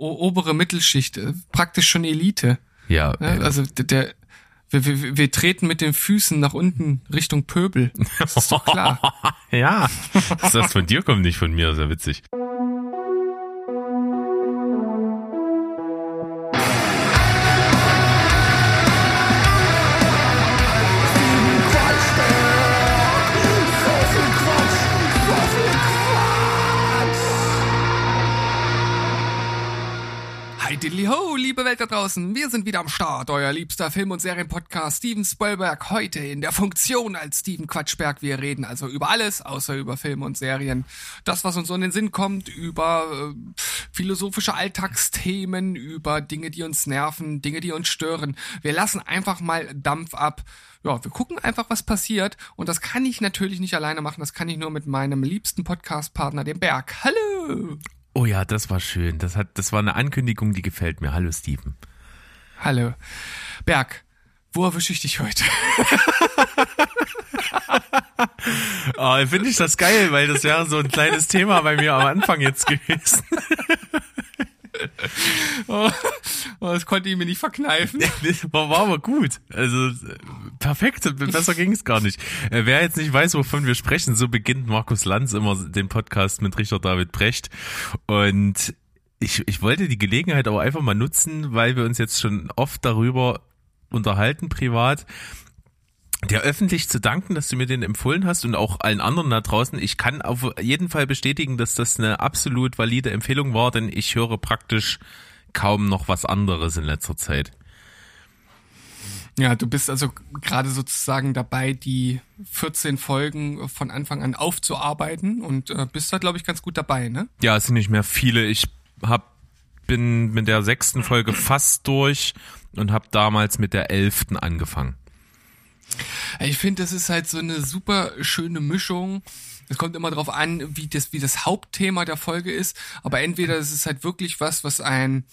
obere Mittelschicht, äh, praktisch schon Elite. Ja. ja also der, der wir, wir, wir treten mit den Füßen nach unten Richtung Pöbel. Das ist doch klar. ja. Dass das von dir kommt, nicht von mir, sehr witzig. Ho, liebe Welt da draußen. Wir sind wieder am Start, euer liebster Film- und Serienpodcast Steven Spielberg. Heute in der Funktion als Steven Quatschberg. Wir reden also über alles, außer über Filme und Serien. Das, was uns so in den Sinn kommt, über äh, philosophische Alltagsthemen, über Dinge, die uns nerven, Dinge, die uns stören. Wir lassen einfach mal Dampf ab ja, wir gucken einfach, was passiert. Und das kann ich natürlich nicht alleine machen. Das kann ich nur mit meinem liebsten Podcast-Partner, dem Berg. Hallo! Oh ja, das war schön. Das hat, das war eine Ankündigung, die gefällt mir. Hallo Steven. Hallo. Berg, wo erwische ich dich heute? oh, finde ich das geil, weil das wäre so ein kleines Thema bei mir am Anfang jetzt gewesen. Oh, das konnte ich mir nicht verkneifen. war, war aber gut. Also perfekt, besser ging es gar nicht. Äh, wer jetzt nicht weiß, wovon wir sprechen, so beginnt Markus Lanz immer den Podcast mit Richard David Brecht. Und ich, ich wollte die Gelegenheit aber einfach mal nutzen, weil wir uns jetzt schon oft darüber unterhalten, privat, der öffentlich zu danken, dass du mir den empfohlen hast und auch allen anderen da draußen. Ich kann auf jeden Fall bestätigen, dass das eine absolut valide Empfehlung war, denn ich höre praktisch kaum noch was anderes in letzter Zeit. Ja, du bist also gerade sozusagen dabei, die 14 Folgen von Anfang an aufzuarbeiten und äh, bist da, glaube ich, ganz gut dabei, ne? Ja, es sind nicht mehr viele. Ich hab, bin mit der sechsten Folge fast durch und habe damals mit der elften angefangen. Ich finde, das ist halt so eine super schöne Mischung. Es kommt immer darauf an, wie das, wie das Hauptthema der Folge ist. Aber entweder es ist halt wirklich was, was ein,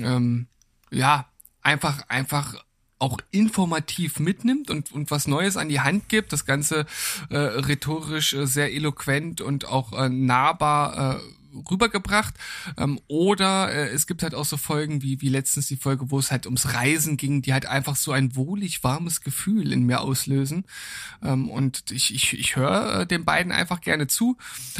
ähm, ja, einfach, einfach auch informativ mitnimmt und, und was Neues an die Hand gibt. Das Ganze äh, rhetorisch äh, sehr eloquent und auch äh, nahbar äh, rübergebracht. Ähm, oder äh, es gibt halt auch so Folgen wie, wie letztens die Folge, wo es halt ums Reisen ging, die halt einfach so ein wohlig warmes Gefühl in mir auslösen. Ähm, und ich, ich, ich höre äh, den beiden einfach gerne zu.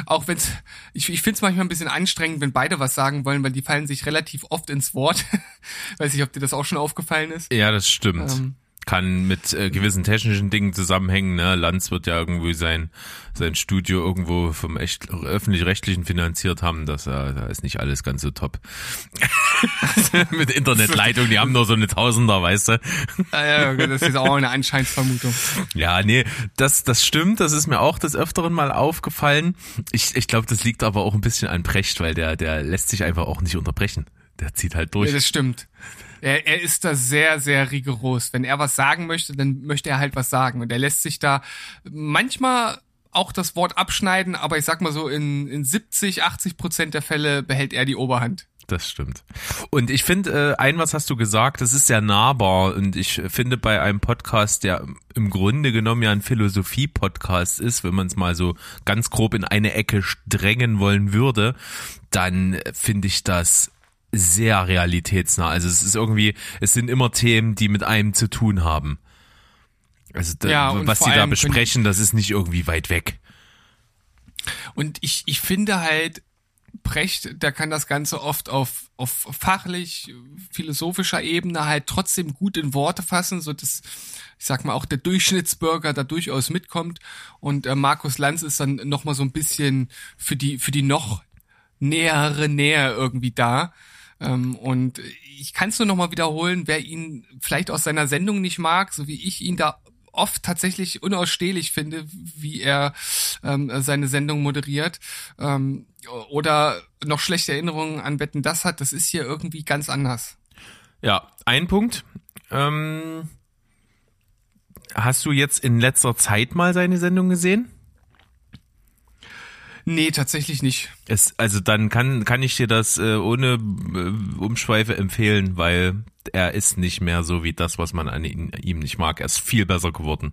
Auch wenn es, ich, ich finde es manchmal ein bisschen anstrengend, wenn beide was sagen wollen, weil die fallen sich relativ oft ins Wort. Weiß nicht, ob dir das auch schon aufgefallen ist. Ja, das stimmt. Ähm, kann mit äh, gewissen technischen Dingen zusammenhängen. Ne? Lanz wird ja irgendwie sein sein Studio irgendwo vom echt öffentlich-rechtlichen finanziert haben. Das äh, da ist nicht alles ganz so top. mit Internetleitung, die haben nur so eine Tausender, weißt du? Ah, ja, ja, das ist auch eine Anscheinsvermutung. Ja, nee, das das stimmt. Das ist mir auch des öfteren mal aufgefallen. Ich ich glaube, das liegt aber auch ein bisschen an Brecht, weil der der lässt sich einfach auch nicht unterbrechen. Der zieht halt durch. Ja, das stimmt. Er, er ist da sehr, sehr rigoros. Wenn er was sagen möchte, dann möchte er halt was sagen. Und er lässt sich da manchmal auch das Wort abschneiden, aber ich sag mal so, in, in 70, 80 Prozent der Fälle behält er die Oberhand. Das stimmt. Und ich finde, äh, ein was hast du gesagt, das ist sehr nahbar. Und ich finde bei einem Podcast, der im Grunde genommen ja ein Philosophie-Podcast ist, wenn man es mal so ganz grob in eine Ecke drängen wollen würde, dann finde ich das sehr realitätsnah. Also es ist irgendwie, es sind immer Themen, die mit einem zu tun haben. Also da, ja, was sie da besprechen, das ist nicht irgendwie weit weg. Und ich, ich finde halt, Brecht, der kann das Ganze oft auf, auf fachlich, philosophischer Ebene halt trotzdem gut in Worte fassen, so dass, ich sag mal, auch der Durchschnittsbürger da durchaus mitkommt. Und äh, Markus Lanz ist dann nochmal so ein bisschen für die, für die noch nähere Nähe irgendwie da. Ähm, und ich kann es nur nochmal wiederholen, wer ihn vielleicht aus seiner Sendung nicht mag, so wie ich ihn da oft tatsächlich unausstehlich finde, wie er ähm, seine Sendung moderiert. Ähm, oder noch schlechte Erinnerungen an Betten das hat, das ist hier irgendwie ganz anders. Ja, ein Punkt. Ähm, hast du jetzt in letzter Zeit mal seine Sendung gesehen? Nee, tatsächlich nicht. Es, also dann kann, kann ich dir das äh, ohne äh, Umschweife empfehlen, weil er ist nicht mehr so wie das, was man an ihn, ihm nicht mag. Er ist viel besser geworden.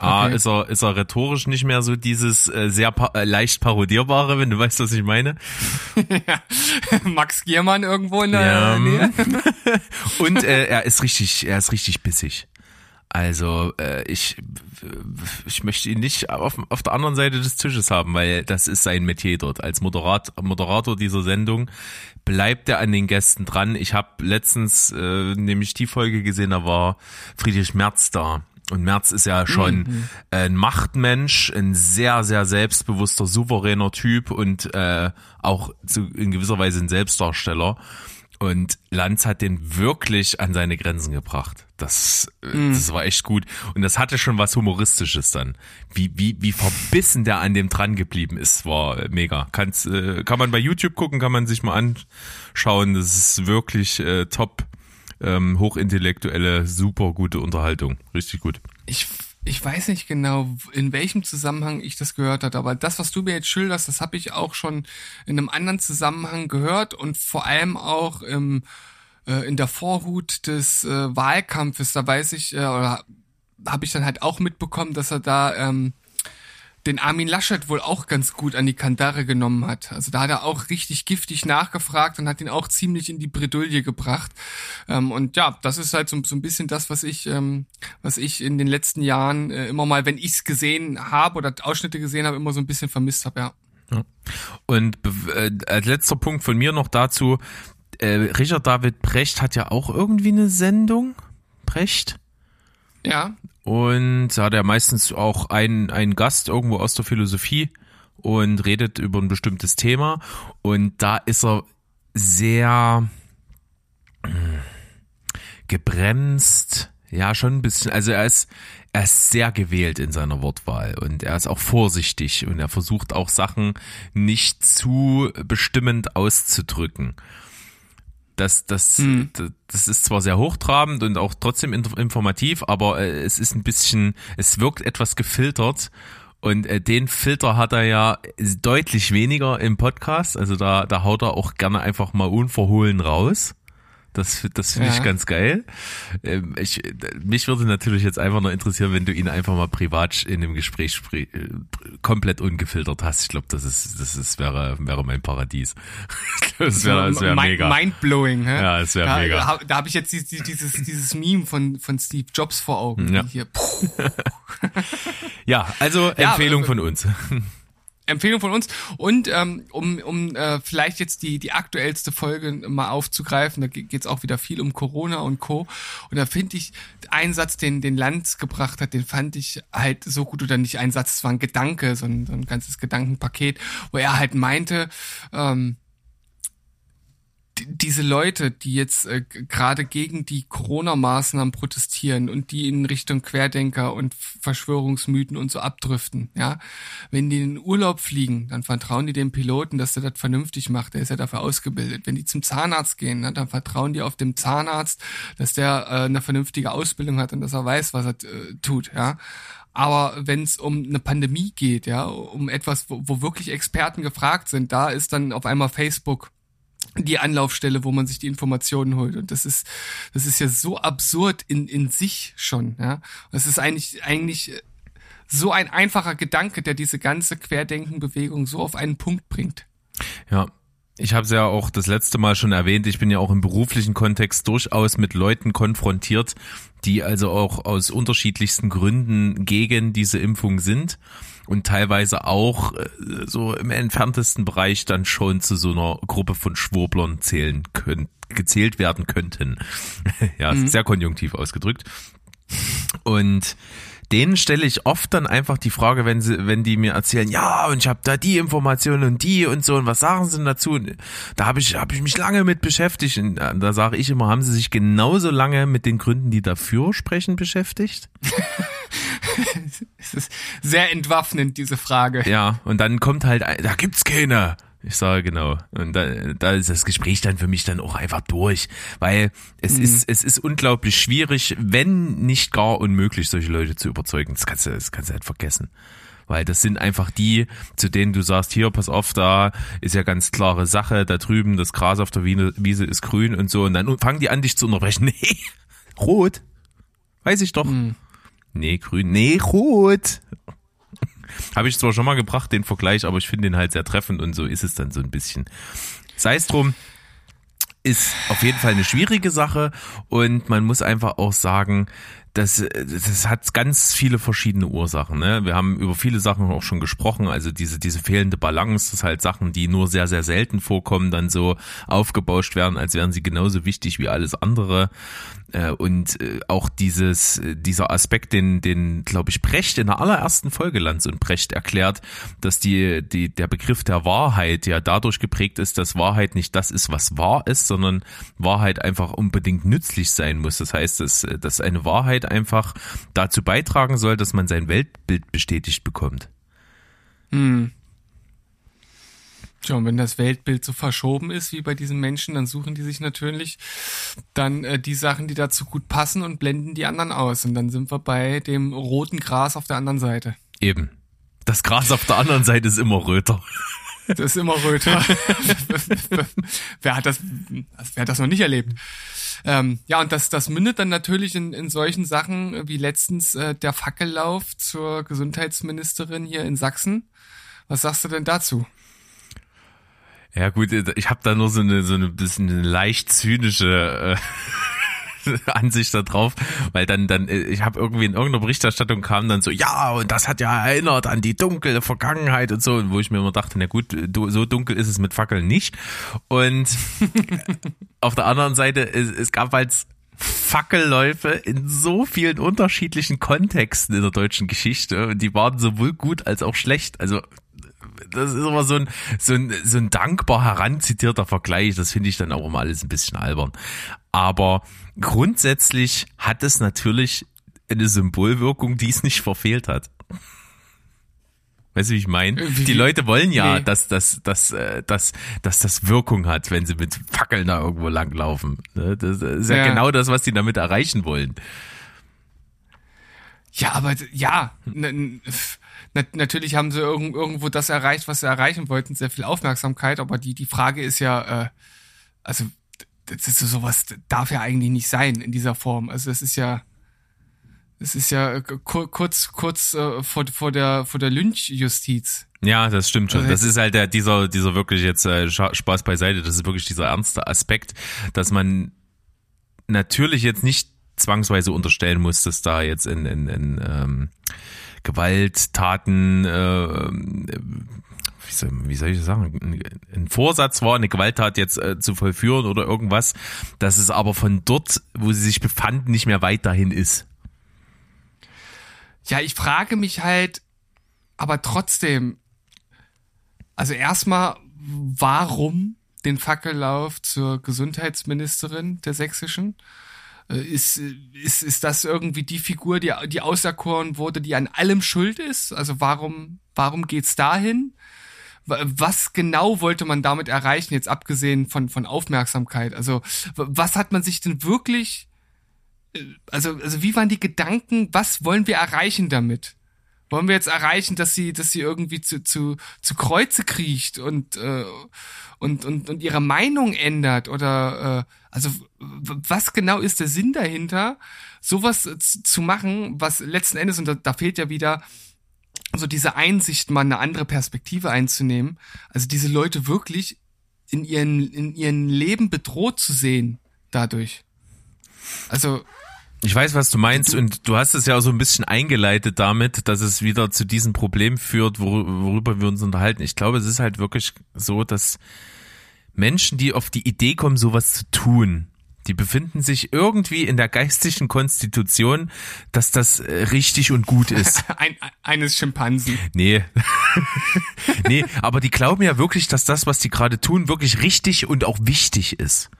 A, Okay. ist er, ist er rhetorisch nicht mehr so dieses äh, sehr pa äh, leicht parodierbare, wenn du weißt, was ich meine. Max Giermann irgendwo in der Ja. Nähe. Und äh, er ist richtig, er ist richtig bissig. Also äh, ich, ich möchte ihn nicht auf, auf der anderen Seite des Tisches haben, weil das ist sein Metier dort. Als Moderat, Moderator dieser Sendung bleibt er an den Gästen dran. Ich habe letztens äh, nämlich die Folge gesehen, da war Friedrich Merz da. Und Merz ist ja schon ein Machtmensch, ein sehr, sehr selbstbewusster, souveräner Typ und äh, auch zu, in gewisser Weise ein Selbstdarsteller. Und Lanz hat den wirklich an seine Grenzen gebracht. Das, äh, das war echt gut. Und das hatte schon was Humoristisches dann. Wie, wie, wie verbissen der an dem dran geblieben ist, war mega. Kann's, äh, kann man bei YouTube gucken, kann man sich mal anschauen. Das ist wirklich äh, top, ähm, hochintellektuelle, super gute Unterhaltung. Richtig gut. Ich, ich weiß nicht genau, in welchem Zusammenhang ich das gehört hatte, aber das, was du mir jetzt schilderst, das habe ich auch schon in einem anderen Zusammenhang gehört und vor allem auch im, äh, in der Vorhut des äh, Wahlkampfes. Da weiß ich, äh, oder habe ich dann halt auch mitbekommen, dass er da ähm, den Armin Laschet wohl auch ganz gut an die Kandare genommen hat. Also da hat er auch richtig giftig nachgefragt und hat ihn auch ziemlich in die Bredouille gebracht. Ähm, und ja, das ist halt so, so ein bisschen das, was ich, ähm, was ich in den letzten Jahren äh, immer mal, wenn ich es gesehen habe oder Ausschnitte gesehen habe, immer so ein bisschen vermisst habe, ja. Und be- äh, als letzter Punkt von mir noch dazu, äh, Richard David Brecht hat ja auch irgendwie eine Sendung. Brecht? Ja, Und da hat er meistens auch einen, einen Gast irgendwo aus der Philosophie und redet über ein bestimmtes Thema. Und da ist er sehr mm, gebremst. Ja, schon ein bisschen. Also er ist, er ist sehr gewählt in seiner Wortwahl und er ist auch vorsichtig und er versucht auch Sachen nicht zu bestimmend auszudrücken das, das, Hm. das, ist zwar sehr hochtrabend und auch trotzdem in- informativ, aber äh, es ist ein bisschen, es wirkt etwas gefiltert. Und äh, den Filter hat er ja deutlich weniger im Podcast. Also da, da haut er auch gerne einfach mal unverhohlen raus. Das, das finde ich Ja. ganz geil. Ähm, ich, mich würde natürlich jetzt einfach nur interessieren, wenn du ihn einfach mal privat in dem Gespräch äh, komplett ungefiltert hast. Ich glaube, das ist, das ist, wäre, wäre mein Paradies. Das wäre, das wäre Mind- mega. Mindblowing, hä? Ja, das wäre da, mega. Da, da habe ich jetzt dieses, dieses, dieses Meme von, von Steve Jobs vor Augen. Ja. Ja, also Ja, Empfehlung aber- von uns. Empfehlung von uns. Und ähm, um, um äh, vielleicht jetzt die, die aktuellste Folge mal aufzugreifen, da geht es auch wieder viel um Corona und Co. Und da finde ich einen Satz, den den Lanz gebracht hat, den fand ich halt so gut oder nicht ein Satz, es war ein Gedanke, so ein, so ein ganzes Gedankenpaket, wo er halt meinte, ähm, diese Leute, die jetzt äh, gerade gegen die Corona-Maßnahmen protestieren und die in Richtung Querdenker und Verschwörungsmythen und so abdriften, ja, wenn die in den Urlaub fliegen, dann vertrauen die dem Piloten, dass der das vernünftig macht, der ist ja dafür ausgebildet. Wenn die zum Zahnarzt gehen, ne, dann vertrauen die auf dem Zahnarzt, dass der äh, eine vernünftige Ausbildung hat und dass er weiß, was er äh, tut, ja. Aber wenn es um eine Pandemie geht, ja, um etwas, wo, wo wirklich Experten gefragt sind, da ist dann auf einmal Facebook die Anlaufstelle, wo man sich die Informationen holt. Und das ist, das ist ja so absurd in, in sich schon, ja. Das ist eigentlich, eigentlich äh, so ein einfacher Gedanke, der diese ganze Querdenkenbewegung so auf einen Punkt bringt. Ja. Ich habe es ja auch das letzte Mal schon erwähnt, ich bin ja auch im beruflichen Kontext durchaus mit Leuten konfrontiert, die also auch aus unterschiedlichsten Gründen gegen diese Impfung sind und teilweise auch äh, so im entferntesten Bereich dann schon zu so einer Gruppe von Schwurblern zählen können, gezählt werden könnten. ja, sehr konjunktiv ausgedrückt. Und denen stelle ich oft dann einfach die Frage, wenn sie, wenn die mir erzählen, ja, und ich habe da die Informationen und die und so, und was sagen sie denn dazu? Und da habe ich, hab ich mich lange mit beschäftigt. Und äh, da sage ich immer, haben sie sich genauso lange mit den Gründen, die dafür sprechen, beschäftigt? Es ist sehr entwaffnend, diese Frage. Ja, und dann kommt halt, da gibt's keine. Ich sage genau. Und da, da ist das Gespräch dann für mich dann auch einfach durch, weil es ist es ist unglaublich schwierig, wenn nicht gar unmöglich, solche Leute zu überzeugen. Das kannst du das kannst du halt vergessen. Weil das sind einfach die, zu denen du sagst, hier, pass auf, da ist ja ganz klare Sache, da drüben das Gras auf der Wiese, ist grün und so. Und dann fangen die an, dich zu unterbrechen. Nee, rot. Weiß ich doch. Nee, Nee, grün. Nee, rot. Habe ich zwar schon mal gebracht, den Vergleich, aber ich finde den halt sehr treffend und so ist es dann so ein bisschen. Sei es drum, ist auf jeden Fall eine schwierige Sache und man muss einfach auch sagen, das, das hat ganz viele verschiedene Ursachen. Ne? Wir haben über viele Sachen auch schon gesprochen. Also diese, diese fehlende Balance, das halt Sachen, die nur sehr, sehr selten vorkommen, dann so aufgebauscht werden, als wären sie genauso wichtig wie alles andere. Äh, und äh, auch dieses, äh, dieser Aspekt, den, den, glaube ich, Brecht in der allerersten Folge Lanz und Brecht erklärt, dass die, die, der Begriff der Wahrheit ja dadurch geprägt ist, dass Wahrheit nicht das ist, was wahr ist, sondern Wahrheit einfach unbedingt nützlich sein muss. Das heißt, dass, dass eine Wahrheit einfach dazu beitragen soll, dass man sein Weltbild bestätigt bekommt. Hm. Tja, und wenn das Weltbild so verschoben ist wie bei diesen Menschen, dann suchen die sich natürlich dann äh, die Sachen, die dazu gut passen und blenden die anderen aus. Und dann sind wir bei dem roten Gras auf der anderen Seite. Eben. Das Gras auf der anderen Seite ist immer röter. Das ist immer röter. wer hat das, wer hat das noch nicht erlebt? Ähm, ja, und das, das mündet dann natürlich in, in solchen Sachen wie letztens äh, der Fackellauf zur Gesundheitsministerin hier in Sachsen. Was sagst du denn dazu? Ja gut, ich habe da nur so eine so eine bisschen leicht zynische äh, Ansicht da drauf, weil dann dann äh, ich habe irgendwie in irgendeiner Berichterstattung kam dann so ja und das hat ja erinnert an die dunkle Vergangenheit und so, wo ich mir immer dachte, na gut, so dunkel ist es mit Fackeln nicht. Und auf der anderen Seite es, es gab halt Fackelläufe in so vielen unterschiedlichen Kontexten in der deutschen Geschichte und die waren sowohl gut als auch schlecht. Also das ist immer so ein, so ein, so ein dankbar heranzitierter Vergleich. Das finde ich dann auch immer alles ein bisschen albern. Aber grundsätzlich hat es natürlich eine Symbolwirkung, die es nicht verfehlt hat. Weißt du, wie ich meine? Äh, die Leute wollen ja, nee. dass, dass, dass, äh, dass, dass das Wirkung hat, wenn sie mit Fackeln da irgendwo langlaufen. Ne? Das ist ja, ja genau das, was die damit erreichen wollen. Ja, aber ja, natürlich haben sie irg irgendwo das erreicht, was sie erreichen wollten, sehr viel Aufmerksamkeit, aber die, die Frage ist ja, äh, also das ist so sowas darf ja eigentlich nicht sein in dieser Form. Also es ist ja, es ist ja kurz, kurz äh, vor, vor der vor der Lynchjustiz. Ja, das stimmt schon. Also das ist halt der, dieser, dieser wirklich jetzt äh, Spaß beiseite. Das ist wirklich dieser ernste Aspekt, dass man natürlich jetzt nicht zwangsweise unterstellen muss, dass da jetzt in, in, in ähm, Gewalttaten, äh, wie, soll, ich sagen, ein Vorsatz war, eine Gewalttat jetzt äh, zu vollführen oder irgendwas, dass es aber von dort, wo sie sich befanden, nicht mehr weit dahin ist. Ja, ich frage mich halt, aber trotzdem, also erstmal, warum den Fackellauf zur Gesundheitsministerin der Sächsischen? Äh, ist, ist, ist das irgendwie die Figur, die, die auserkoren wurde, die an allem schuld ist? Also warum, warum geht's dahin? Was genau wollte man damit erreichen, jetzt abgesehen von, von Aufmerksamkeit? Also, was hat man sich denn wirklich, äh, also, also wie waren die Gedanken, was wollen wir erreichen damit? Wollen wir jetzt erreichen, dass sie, dass sie irgendwie zu, zu, zu Kreuze kriecht und, äh, und, und, und ihre Meinung ändert? Oder äh, also was genau ist der Sinn dahinter, sowas zu machen, was letzten Endes, und da, da fehlt ja wieder so diese Einsicht, mal eine andere Perspektive einzunehmen, also diese Leute wirklich in ihren, in ihren Leben bedroht zu sehen dadurch. Also ich weiß, was du meinst und du hast es ja auch so ein bisschen eingeleitet damit, dass es wieder zu diesem Problem führt, worüber wir uns unterhalten. Ich glaube, es ist halt wirklich so, dass Menschen, die auf die Idee kommen, sowas zu tun, die befinden sich irgendwie in der geistigen Konstitution, dass das äh, richtig und gut ist. Ein, eines Schimpansen. Nee. nee, aber die glauben ja wirklich, dass das, was die gerade tun, wirklich richtig und auch wichtig ist.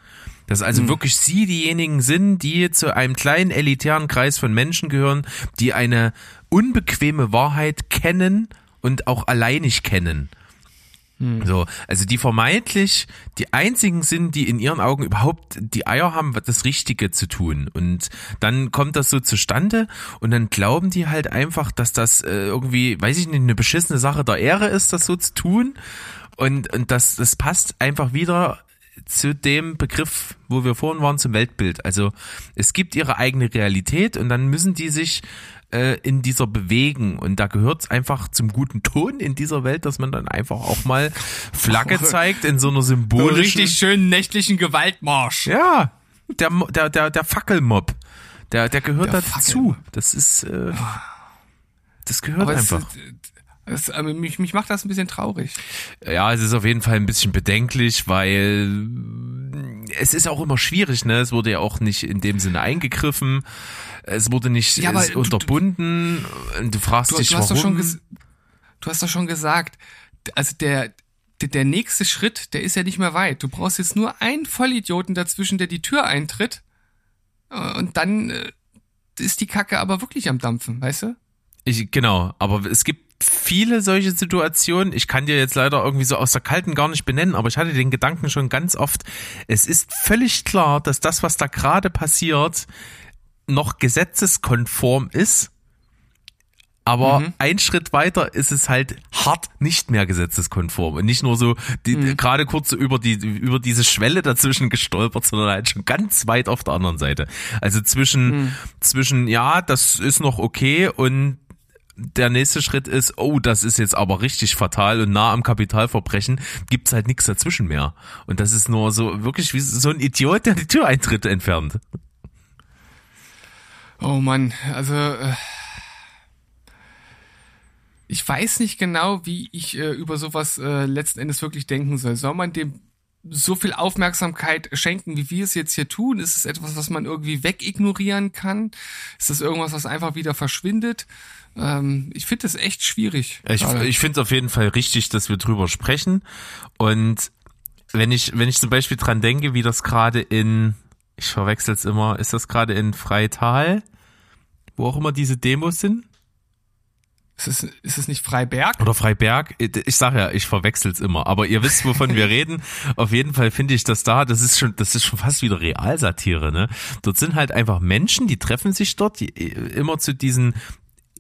Dass also mhm. wirklich sie diejenigen sind, die zu einem kleinen elitären Kreis von Menschen gehören, die eine unbequeme Wahrheit kennen und auch alleinig kennen. Mhm. So, also die vermeintlich die einzigen sind, die in ihren Augen überhaupt die Eier haben, das Richtige zu tun. Und dann kommt das so zustande und dann glauben die halt einfach, dass das äh, irgendwie, weiß ich nicht, eine beschissene Sache der Ehre ist, das so zu tun. Und, und das, das passt einfach wieder zu dem Begriff, wo wir vorhin waren, zum Weltbild. Also es gibt ihre eigene Realität und dann müssen die sich äh, in dieser bewegen und da gehört es einfach zum guten Ton in dieser Welt, dass man dann einfach auch mal Flagge zeigt in so einer symbolischen... Richtig schönen nächtlichen Gewaltmarsch. Ja, der, der, der, der Fackelmob, der, der gehört der dazu. Das ist... Äh, das gehört Aber einfach. Es, es, mich, mich macht das ein bisschen traurig. Ja, es ist auf jeden Fall ein bisschen bedenklich, weil es ist auch immer schwierig, ne? Es wurde ja auch nicht in dem Sinne eingegriffen. Es wurde nicht ja, aber, unterbunden. Du, du fragst du, dich, du hast warum. Doch schon du hast doch schon gesagt, also der, der, der nächste Schritt, der ist ja nicht mehr weit. Du brauchst jetzt nur einen Vollidioten dazwischen, der die Tür eintritt. Und dann äh, ist die Kacke aber wirklich am Dampfen, weißt du? Ich, genau, aber es gibt viele solche Situationen. Ich kann dir jetzt leider irgendwie so aus der Kalten gar nicht benennen, aber ich hatte den Gedanken schon ganz oft. Es ist völlig klar, dass das, was da gerade passiert, noch gesetzeskonform ist. Aber mhm. ein Schritt weiter ist es halt hart nicht mehr gesetzeskonform und nicht nur so die, mhm. gerade kurz über die über diese Schwelle dazwischen gestolpert, sondern halt schon ganz weit auf der anderen Seite. Also zwischen mhm. zwischen ja, das ist noch okay und der nächste Schritt ist, oh, das ist jetzt aber richtig fatal und nah am Kapitalverbrechen, gibt's halt nichts dazwischen mehr. Und das ist nur so wirklich wie so ein Idiot, der die Türeintritte entfernt. Oh Mann, also äh, ich weiß nicht genau, wie ich äh, über sowas äh, letzten Endes wirklich denken soll. Soll man dem so viel Aufmerksamkeit schenken, wie wir es jetzt hier tun? Ist es etwas, was man irgendwie wegignorieren kann? Ist das irgendwas, was einfach wieder verschwindet? Ähm, ich finde das echt schwierig. Ich, ich finde es auf jeden Fall richtig, dass wir drüber sprechen. Und wenn ich, wenn ich zum Beispiel dran denke, wie das gerade in, ich verwechsel es immer, ist das gerade in Freital, wo auch immer diese Demos sind? Ist es, ist es nicht Freiberg? Oder Freiberg? Ich sage ja, ich verwechsel's immer. Aber ihr wisst, wovon wir reden. Auf jeden Fall finde ich das da, das ist schon, das ist schon fast wieder Realsatire, ne? Dort sind halt einfach Menschen, die treffen sich dort, die immer zu diesen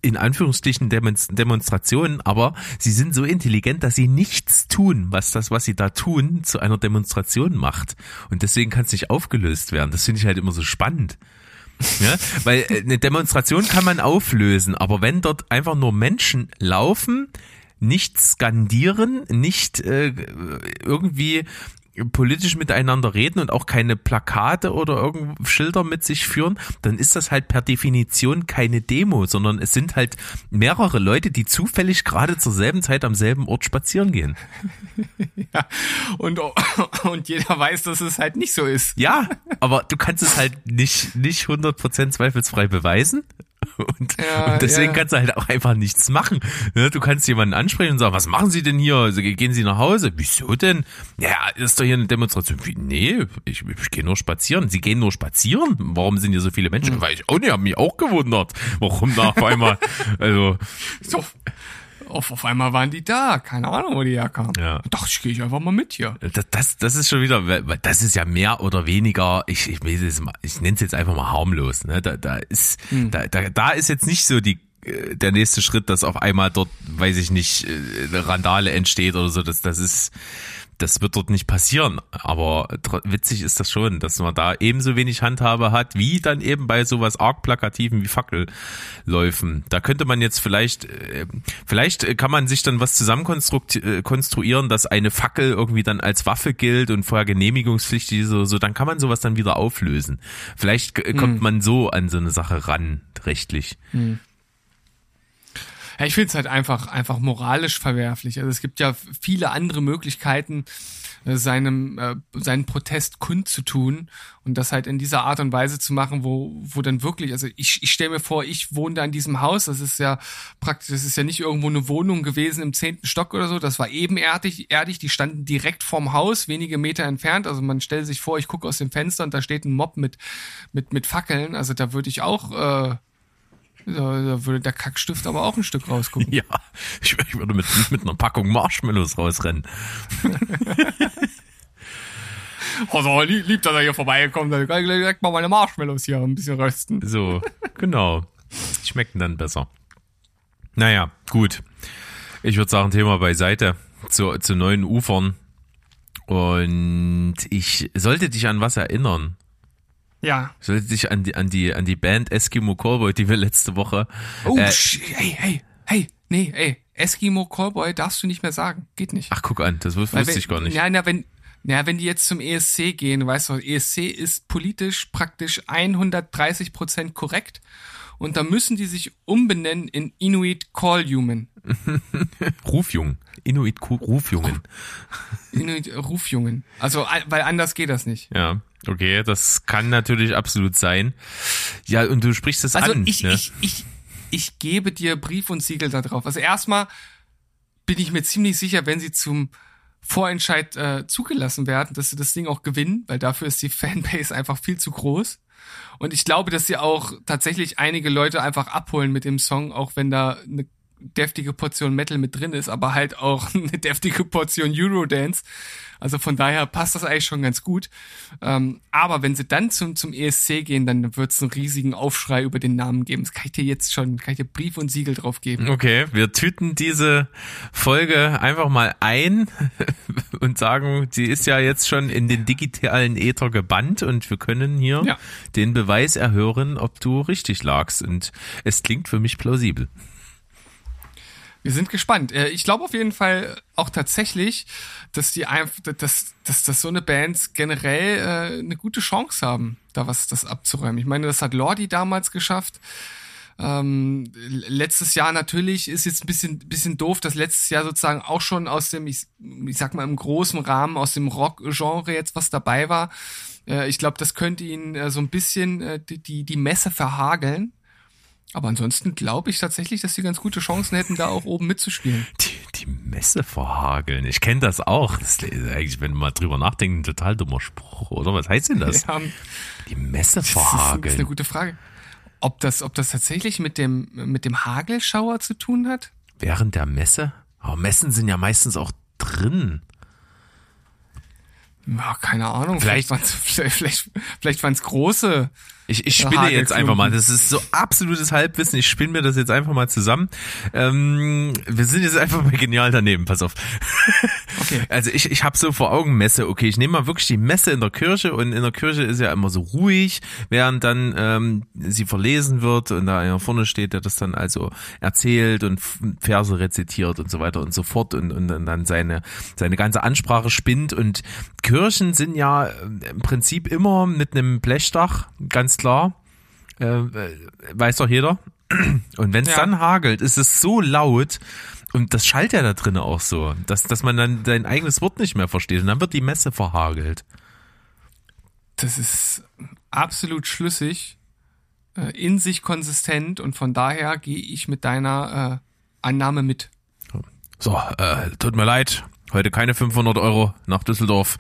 in Anführungsstrichen Demonstrationen, aber sie sind so intelligent, dass sie nichts tun, was das, was sie da tun, zu einer Demonstration macht. Und deswegen kann es nicht aufgelöst werden. Das finde ich halt immer so spannend. Ja, weil äh, eine Demonstration kann man auflösen, aber wenn dort einfach nur Menschen laufen, nicht skandieren, nicht äh, irgendwie politisch miteinander reden und auch keine Plakate oder irgend Schilder mit sich führen, dann ist das halt per Definition keine Demo, sondern es sind halt mehrere Leute, die zufällig gerade zur selben Zeit am selben Ort spazieren gehen. ja, und, und jeder weiß, dass es halt nicht so ist. Ja, aber du kannst es halt nicht, nicht 100% zweifelsfrei beweisen. Und, ja, und deswegen ja. kannst du halt auch einfach nichts machen. Ne, du kannst jemanden ansprechen und sagen, was machen Sie denn hier? Also, gehen Sie nach Hause? Wieso denn? Ja, ist doch hier eine Demonstration. Wie, nee, ich, ich gehe nur spazieren. Sie gehen nur spazieren? Warum sind hier so viele Menschen? Hm. Weil ich, oh nee, hab mich auch gewundert. Warum da auf einmal? Also. So, auf, auf einmal waren die da. Keine Ahnung, wo die herkamen. Ja. Da dachte ich, gehe ich einfach mal mit hier. Das, das, das ist schon wieder, das ist ja mehr oder weniger, ich, ich, ich, ich nenne es jetzt einfach mal harmlos. Ne? Da, da, ist, hm. da, da, da ist jetzt nicht so die äh, der nächste Schritt, dass auf einmal dort, weiß ich nicht, äh, eine Randale entsteht oder so, das, das ist, das wird dort nicht passieren. Aber witzig ist das schon, dass man da ebenso wenig Handhabe hat, wie dann eben bei sowas arg plakativen wie Fackelläufen. Da könnte man jetzt vielleicht, äh, vielleicht kann man sich dann was zusammen äh, dass eine Fackel irgendwie dann als Waffe gilt und vorher genehmigungspflichtig ist oder so, dann kann man sowas dann wieder auflösen. Vielleicht kommt hm. man so an so eine Sache ran, rechtlich. Hm. Ja, ich finde es halt einfach, einfach moralisch verwerflich. Also es gibt ja viele andere Möglichkeiten, äh, seinem, äh, seinen Protest kundzutun und das halt in dieser Art und Weise zu machen, wo, wo dann wirklich, also ich, ich stelle mir vor, ich wohne da in diesem Haus, das ist ja praktisch, das ist ja nicht irgendwo eine Wohnung gewesen im zehnten Stock oder so, das war ebenerdig, erdig, die standen direkt vorm Haus, wenige Meter entfernt, also man stellt sich vor, ich gucke aus dem Fenster und da steht ein Mob mit, mit, mit Fackeln, also da würde ich auch, äh, da, da würde der Kackstift aber auch ein Stück rausgucken. Ja, ich, ich würde mit, mit einer Packung Marshmallows rausrennen. Also lieb, lieb, dass er hier. Dann kann ich direkt mal meine Marshmallows hier ein bisschen rösten. So, genau. Die schmecken dann besser. Naja, gut. Ich würde sagen, Thema beiseite. Zu, zu neuen Ufern. Und ich sollte dich an was erinnern. Ja. Ich sollte dich an die, an die, an die Band Eskimo Callboy, die wir letzte Woche. Oh, äh, hey, hey, hey, nee, ey, Eskimo Callboy darfst du nicht mehr sagen. Geht nicht. ach, guck an, das wus- Weil wusste wenn, ich gar nicht. Ja, na, wenn, na, wenn die jetzt zum ESC gehen, weißt du, ESC ist politisch praktisch 130 Prozent korrekt. Und da müssen die sich umbenennen in Inuit Call Human. Rufjung. Inuit Rufjungen. Inuit Rufjungen. Also, weil anders geht das nicht. Ja, okay, das kann natürlich absolut sein. Ja, und du sprichst es Also an. ich, ne? ich, ich, ich gebe dir Brief und Siegel da drauf. Also erstmal bin ich mir ziemlich sicher, wenn sie zum Vorentscheid äh, zugelassen werden, dass sie das Ding auch gewinnen, weil dafür ist die Fanbase einfach viel zu groß. Und ich glaube, dass sie auch tatsächlich einige Leute einfach abholen mit dem Song, auch wenn da eine deftige Portion Metal mit drin ist, aber halt auch eine deftige Portion Eurodance. Also von daher passt das eigentlich schon ganz gut. Ähm, aber wenn sie dann zum, zum ESC gehen, dann wird es einen riesigen Aufschrei über den Namen geben. Das kann ich dir jetzt schon, kann ich dir Brief und Siegel drauf geben. Okay, wir tüten diese Folge einfach mal ein und sagen, sie ist ja jetzt schon in den digitalen Äther gebannt und wir können hier Ja. den Beweis erhören, ob du richtig lagst. Und es klingt für mich plausibel. Wir sind gespannt. Äh, Ich glaube auf jeden Fall auch tatsächlich, dass die einfach, dass, dass, dass so eine Bands generell äh, eine gute Chance haben, da was das abzuräumen. Ich meine, das hat Lordi damals geschafft. Ähm, letztes Jahr natürlich ist jetzt ein bisschen, bisschen doof, dass letztes Jahr sozusagen auch schon aus dem, ich, ich sag mal im großen Rahmen, aus dem Rock-Genre jetzt was dabei war. Äh, ich glaube, das könnte ihnen äh, so ein bisschen äh, die, die, die Messe verhageln. Aber ansonsten glaube ich tatsächlich, dass sie ganz gute Chancen hätten, da auch oben mitzuspielen. Die, die Messe verhageln. Ich kenne das auch. Das ist eigentlich, wenn man mal drüber nachdenkt, ein total dummer Spruch, oder? Was heißt denn das? Ja, Die Messe ist, das ist eine verhageln. gute Frage. Ob das, ob das tatsächlich mit dem, mit dem Hagelschauer zu tun hat? Während der Messe? Aber Messen sind ja meistens auch drin. Ja, keine Ahnung. Vielleicht- Vielleicht, waren's, vielleicht, vielleicht, vielleicht waren es große. Ich, ich spinne jetzt einfach mal. Das ist so absolutes Halbwissen. Ich spinne mir das jetzt einfach mal zusammen. Ähm, wir sind jetzt einfach mal genial daneben. Pass auf. Okay. Also ich, ich habe so vor Augen Messe. Okay, ich nehme mal wirklich die Messe in der Kirche und in der Kirche ist ja immer so ruhig, während dann ähm, sie verlesen wird und da einer vorne steht, der das dann also erzählt und Verse rezitiert und so weiter und so fort und, und dann seine seine ganze Ansprache spinnt und Kirchen sind ja äh, im Prinzip immer mit einem Blechdach, ganz klar. Äh, weiß doch jeder. Und wenn es Ja. dann hagelt, ist es so laut und das schallt ja da drinnen auch so, dass, dass man dann dein eigenes Wort nicht mehr versteht und dann wird die Messe verhagelt. Das ist absolut schlüssig, äh, in sich konsistent und von daher gehe ich mit deiner äh, Annahme mit. So, äh, tut mir leid, heute keine 500 Euro nach Düsseldorf.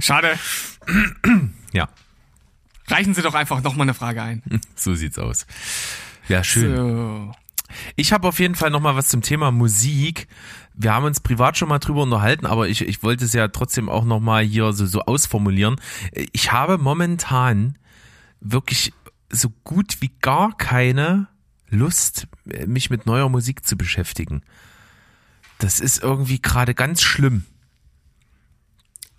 Schade. Ja, Reichen Sie doch einfach nochmal eine Frage ein. so sieht's aus. Ja, schön. So. Ich habe auf jeden Fall noch mal was zum Thema Musik. Wir haben uns privat schon mal drüber unterhalten, aber ich, ich wollte es ja trotzdem auch noch mal hier so, so ausformulieren. Ich habe momentan wirklich so gut wie gar keine Lust, mich mit neuer Musik zu beschäftigen. Das ist irgendwie gerade ganz schlimm.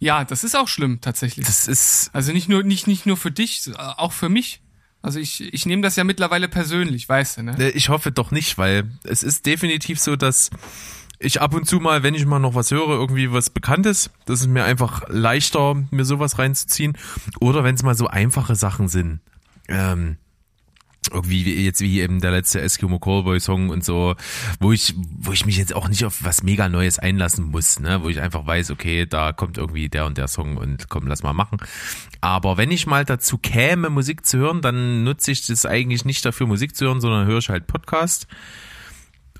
Ja, das ist auch schlimm tatsächlich. Das ist Also nicht nur nicht nicht nur für dich, auch für mich. Also ich ich nehme das ja mittlerweile persönlich, weißt du, ne? Äh, Ich hoffe doch nicht, weil es ist definitiv so, dass ich ab und zu mal, wenn ich mal noch was höre, irgendwie was Bekanntes, das ist mir einfach leichter, mir sowas reinzuziehen. Oder wenn es mal so einfache Sachen sind. Ähm, irgendwie wie- jetzt wie eben der letzte Eskimo Callboy Song und so, wo ich, wo ich mich jetzt auch nicht auf was mega Neues einlassen muss, ne, wo ich einfach weiß, okay, da kommt irgendwie der und der Song und komm, lass mal machen. Aber wenn ich mal dazu käme, Musik zu hören, dann nutze ich das eigentlich nicht dafür, Musik zu hören, sondern höre ich halt Podcast.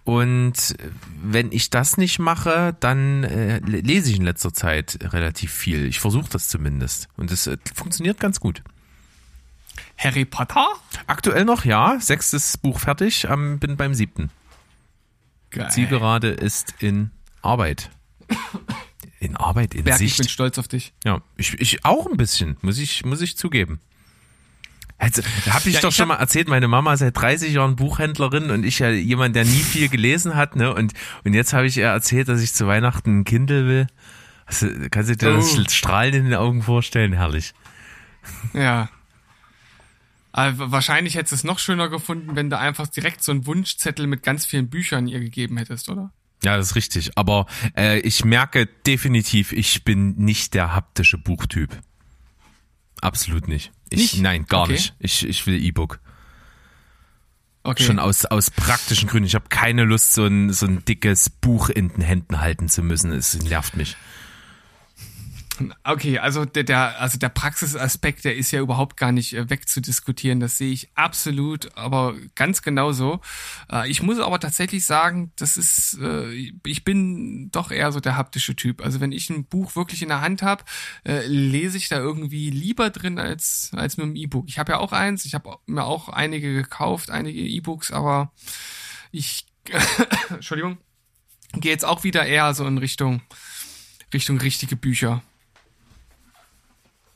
Und wenn ich das nicht mache, dann äh, lese ich in letzter Zeit relativ viel. Ich versuche das zumindest. Und es äh, funktioniert ganz gut. Harry Potter? Aktuell noch, ja. Sechstes Buch fertig, ähm, bin beim siebten. Geil. Zielgerade ist in Arbeit. In Arbeit, in Berg, ich bin Sicht. stolz auf dich. Ja, ich, ich auch ein bisschen, muss ich, muss ich zugeben. Also, da habe ich Ja, doch ich schon mal erzählt, meine Mama ist seit 30 Jahren Buchhändlerin und ich ja jemand, der nie viel gelesen hat, ne? Und, und jetzt habe ich ihr erzählt, dass ich zu Weihnachten ein Kindle will. Also, kannst du dir das Oh. Strahlen in den Augen vorstellen? Herrlich. Ja. Aber wahrscheinlich hättest du es noch schöner gefunden, wenn du einfach direkt so einen Wunschzettel mit ganz vielen Büchern ihr gegeben hättest, oder? Ja, das ist richtig. Aber äh, ich merke definitiv, ich bin nicht der haptische Buchtyp. Absolut nicht. Ich, Nicht? Nein, gar Okay. nicht. Ich, ich will E-Book. Okay. Schon aus, aus praktischen Gründen. Ich habe keine Lust, so ein, so ein dickes Buch in den Händen halten zu müssen. Es nervt mich. Okay, also der, der, also der Praxisaspekt, der ist ja überhaupt gar nicht äh, wegzudiskutieren. Das sehe ich absolut, aber ganz genauso. Äh, ich muss aber tatsächlich sagen, das ist, äh, ich bin doch eher so der haptische Typ. Also wenn ich ein Buch wirklich in der Hand habe, lese ich da irgendwie lieber drin als als mit dem E-Book. Ich habe ja auch eins, ich habe mir auch einige gekauft, einige E-Books, aber ich, Entschuldigung, gehe jetzt auch wieder eher so in Richtung Richtung richtige Bücher.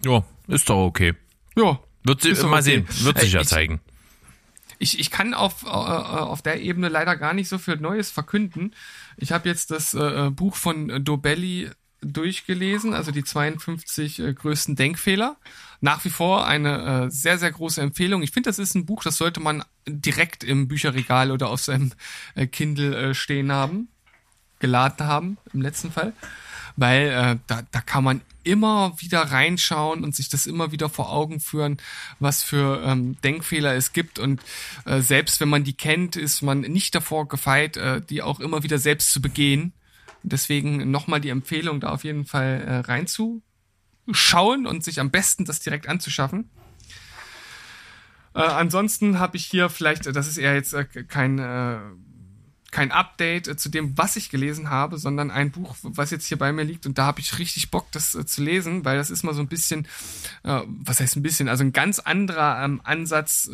Ja, ist doch okay. Ja, Wird sie, mal okay. sehen. Wird sich Äh, ja ich- zeigen. ich, ich kann auf, äh, auf der Ebene leider gar nicht so viel Neues verkünden. Ich habe jetzt das äh, Buch von Dobelli durchgelesen, also die 52 äh, größten Denkfehler. Nach wie vor eine äh, sehr, sehr große Empfehlung. Ich finde, das ist ein Buch, das sollte man direkt im Bücherregal oder auf seinem äh, Kindle äh, stehen haben, geladen haben, im letzten Fall. Weil äh, da, da kann man immer wieder reinschauen und sich das immer wieder vor Augen führen, was für ähm, Denkfehler es gibt. Und äh, selbst wenn man die kennt, ist man nicht davor gefeit, äh, die auch immer wieder selbst zu begehen. Deswegen nochmal die Empfehlung, da auf jeden Fall äh, reinzuschauen und sich am besten das direkt anzuschaffen. Äh, ansonsten habe ich hier vielleicht, das ist eher jetzt äh, kein, äh, kein Update äh, zu dem, was ich gelesen habe, sondern ein Buch, was jetzt hier bei mir liegt. Und da habe ich richtig Bock, das äh, zu lesen, weil das ist mal so ein bisschen, äh, was heißt ein bisschen, also ein ganz anderer ähm, Ansatz,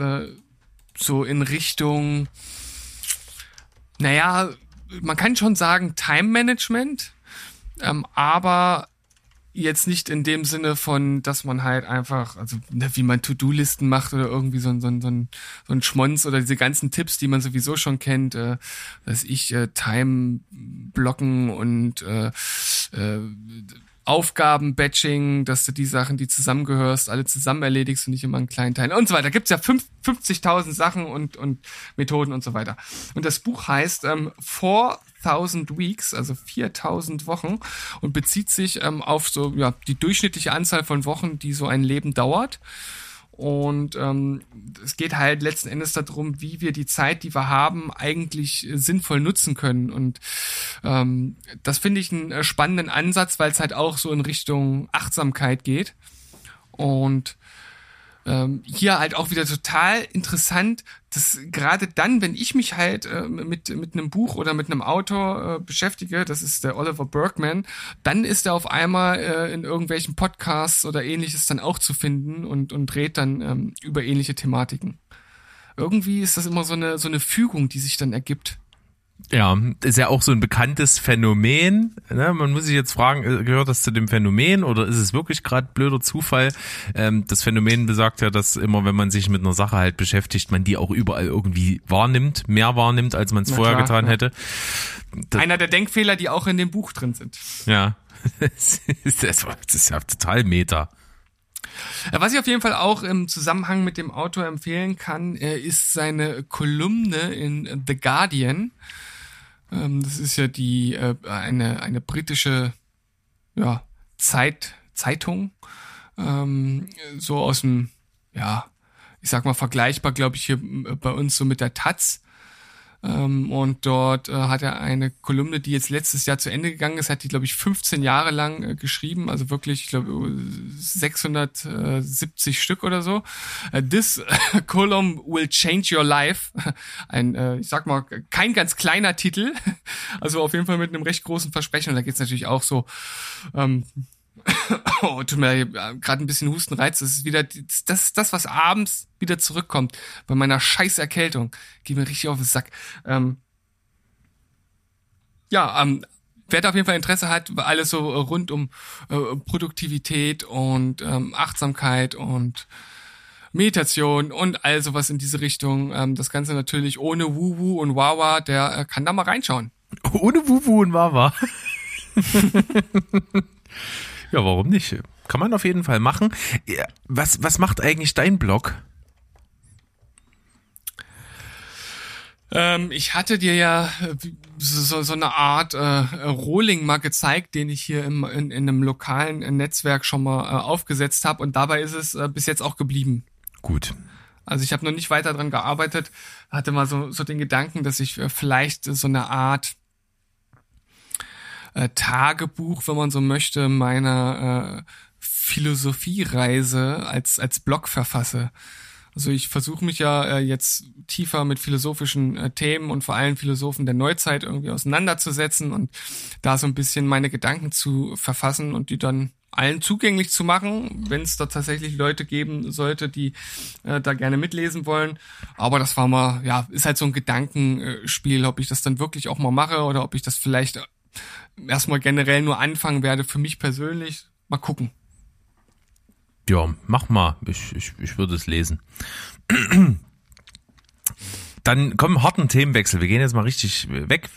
so in Richtung, naja, man kann schon sagen Time Management, ähm, aber jetzt nicht in dem Sinne von, dass man halt einfach, also ne, wie man To-Do-Listen macht oder irgendwie so ein, so, ein, so, ein, so ein Schmonz oder diese ganzen Tipps, die man sowieso schon kennt, äh, dass ich äh, Time blocken und äh, äh, Aufgaben-Batching, dass du die Sachen, die zusammengehörst, alle zusammen erledigst und nicht immer einen kleinen Teil und so weiter. Gibt's ja fünf- 50.000 Sachen und, und Methoden und so weiter. Und das Buch heißt ähm, 4000 Weeks, also 4000 Wochen und bezieht sich ähm, auf so ja die durchschnittliche Anzahl von Wochen, die so ein Leben dauert. Und ähm, es geht halt letzten Endes darum, wie wir die Zeit, die wir haben, eigentlich äh, sinnvoll nutzen können. Und ähm, das finde ich einen äh, spannenden Ansatz, weil es halt auch so in Richtung Achtsamkeit geht. Und ähm, hier halt auch wieder total interessant, dass gerade dann, wenn ich mich halt äh, mit, mit einem Buch oder mit einem Autor äh, beschäftige, das ist der Oliver Bergman, dann ist er auf einmal äh, in irgendwelchen Podcasts oder ähnliches dann auch zu finden und, und dreht dann ähm, über ähnliche Thematiken. Irgendwie ist das immer so eine, so eine Fügung, die sich dann ergibt. Ja, ist ja auch so ein bekanntes Phänomen. Ne? Man muss sich jetzt fragen, äh, gehört das zu dem Phänomen oder ist es wirklich gerade blöder Zufall? Ähm, das Phänomen besagt ja, dass immer, wenn man sich mit einer Sache halt beschäftigt, man die auch überall irgendwie wahrnimmt, mehr wahrnimmt, als man es vorher klar, getan ja. hätte. Das- Einer der Denkfehler, die auch in dem Buch drin sind. Ja. das, ist, ja total meta. Was ich auf jeden Fall auch im Zusammenhang mit dem Autor empfehlen kann, äh, ist seine Kolumne in The Guardian. Ähm, Das ist ja die äh, eine eine britische ja, Zeit Zeitung, ähm, so aus dem ja ich sag mal vergleichbar, glaube ich hier äh, bei uns so mit der Taz. Ähm, und dort äh, hat er eine Kolumne, die jetzt letztes Jahr zu Ende gegangen ist, hat die, glaube ich, 15 Jahre lang äh, geschrieben, also wirklich, ich glaube, 670 Stück oder so. Äh, This column will change your life. Ein, äh, ich sag mal, kein ganz kleiner Titel, also auf jeden Fall mit einem recht großen Versprechen. Und da geht's natürlich auch so, ähm, oh, tut mir gerade ein bisschen Hustenreiz. Das ist wieder das, ist das, was abends wieder zurückkommt bei meiner scheiß Erkältung. Geht mir richtig auf den Sack. Ähm, ja, ähm, wer da auf jeden Fall Interesse hat, alles so äh, rund um äh, Produktivität und ähm, Achtsamkeit und Meditation und all sowas in diese Richtung. Ähm, das Ganze natürlich ohne Wuhu und Wawa, der äh, kann da mal reinschauen. Ohne Wuwu und Wawa. Ja, warum nicht? Kann man auf jeden Fall machen. Was, was macht eigentlich dein Blog? Ähm, ich hatte dir ja äh, so, so eine Art äh, Rohling mal gezeigt, den ich hier im, in, in einem lokalen Netzwerk schon mal äh, aufgesetzt habe und dabei ist es äh, bis jetzt auch geblieben. Gut. Also ich habe noch nicht weiter dran gearbeitet, hatte mal so, so den Gedanken, dass ich äh, vielleicht so eine Art äh, Tagebuch, wenn man so möchte, meiner äh, Philosophiereise als, als Blog verfasse. Also ich versuche mich ja äh, jetzt tiefer mit philosophischen äh, Themen und vor allem Philosophen der Neuzeit irgendwie auseinanderzusetzen und da so ein bisschen meine Gedanken zu verfassen und die dann allen zugänglich zu machen, wenn es da tatsächlich Leute geben sollte, die äh, da gerne mitlesen wollen. Aber das war mal, ja, ist halt so ein Gedankenspiel, ob ich das dann wirklich auch mal mache oder ob ich das vielleicht erstmal generell nur anfangen werde für mich persönlich. Mal gucken. Ja, mach mal. Ich, ich, ich würde es lesen. Dann kommen harten Themenwechsel. Wir gehen jetzt mal richtig weg.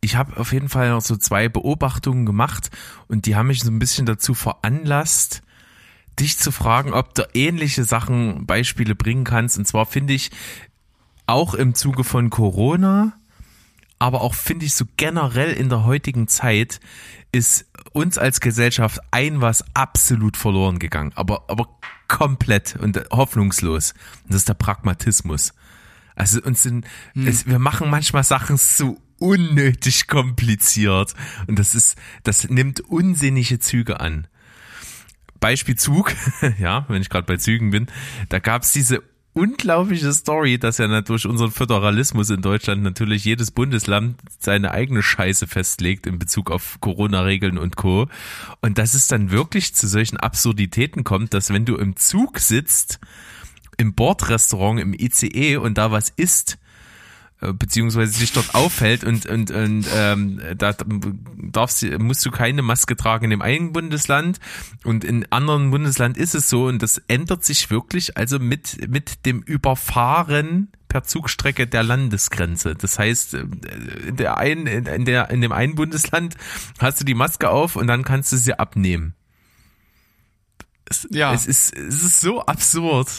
Ich habe auf jeden Fall noch so zwei Beobachtungen gemacht und die haben mich so ein bisschen dazu veranlasst, dich zu fragen, ob du ähnliche Sachen, Beispiele bringen kannst. Und zwar finde ich auch im Zuge von Corona, aber auch finde ich so generell in der heutigen Zeit ist uns als Gesellschaft ein was absolut verloren gegangen, aber, aber komplett und hoffnungslos. Und das ist der Pragmatismus. Also uns sind, hm. es, wir machen manchmal Sachen so unnötig kompliziert und das ist, das nimmt unsinnige Züge an. Beispiel Zug, ja, wenn ich gerade bei Zügen bin, da gab's diese unglaubliche Story, dass ja durch unseren Föderalismus in Deutschland natürlich jedes Bundesland seine eigene Scheiße festlegt in Bezug auf Corona-Regeln und Co. Und dass es dann wirklich zu solchen Absurditäten kommt, dass wenn du im Zug sitzt, im Bordrestaurant, im ICE und da was isst, beziehungsweise sich dort aufhält und und und ähm, da darfst du musst du keine Maske tragen in dem einen Bundesland und in anderen Bundesland ist es so und das ändert sich wirklich also mit mit dem Überfahren per Zugstrecke der Landesgrenze. Das heißt, äh, in der einen in der in dem einen Bundesland hast du die Maske auf und dann kannst du sie abnehmen. Es, ja. es ist es ist so absurd.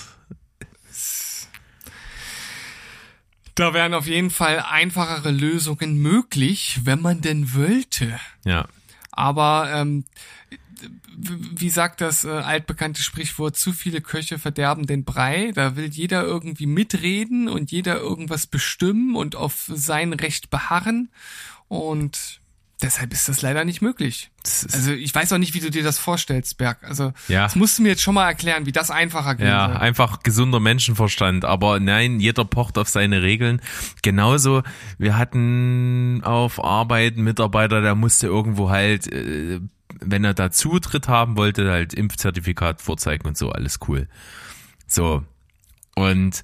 Da wären auf jeden Fall einfachere Lösungen möglich, wenn man denn wollte. Ja. Aber ähm, wie sagt das äh, altbekannte Sprichwort, zu viele Köche verderben den Brei. Da will jeder irgendwie mitreden und jeder irgendwas bestimmen und auf sein Recht beharren. Und Deshalb ist das leider nicht möglich. Also ich weiß auch nicht, wie du dir das vorstellst, Berg. Also ja. das musst du mir jetzt schon mal erklären, wie das einfacher geht. Ja, soll. einfach gesunder Menschenverstand. Aber nein, jeder pocht auf seine Regeln. Genauso, wir hatten auf Arbeit einen Mitarbeiter, der musste irgendwo halt, äh, wenn er da Zutritt haben wollte, halt Impfzertifikat vorzeigen und so, alles cool. So. Und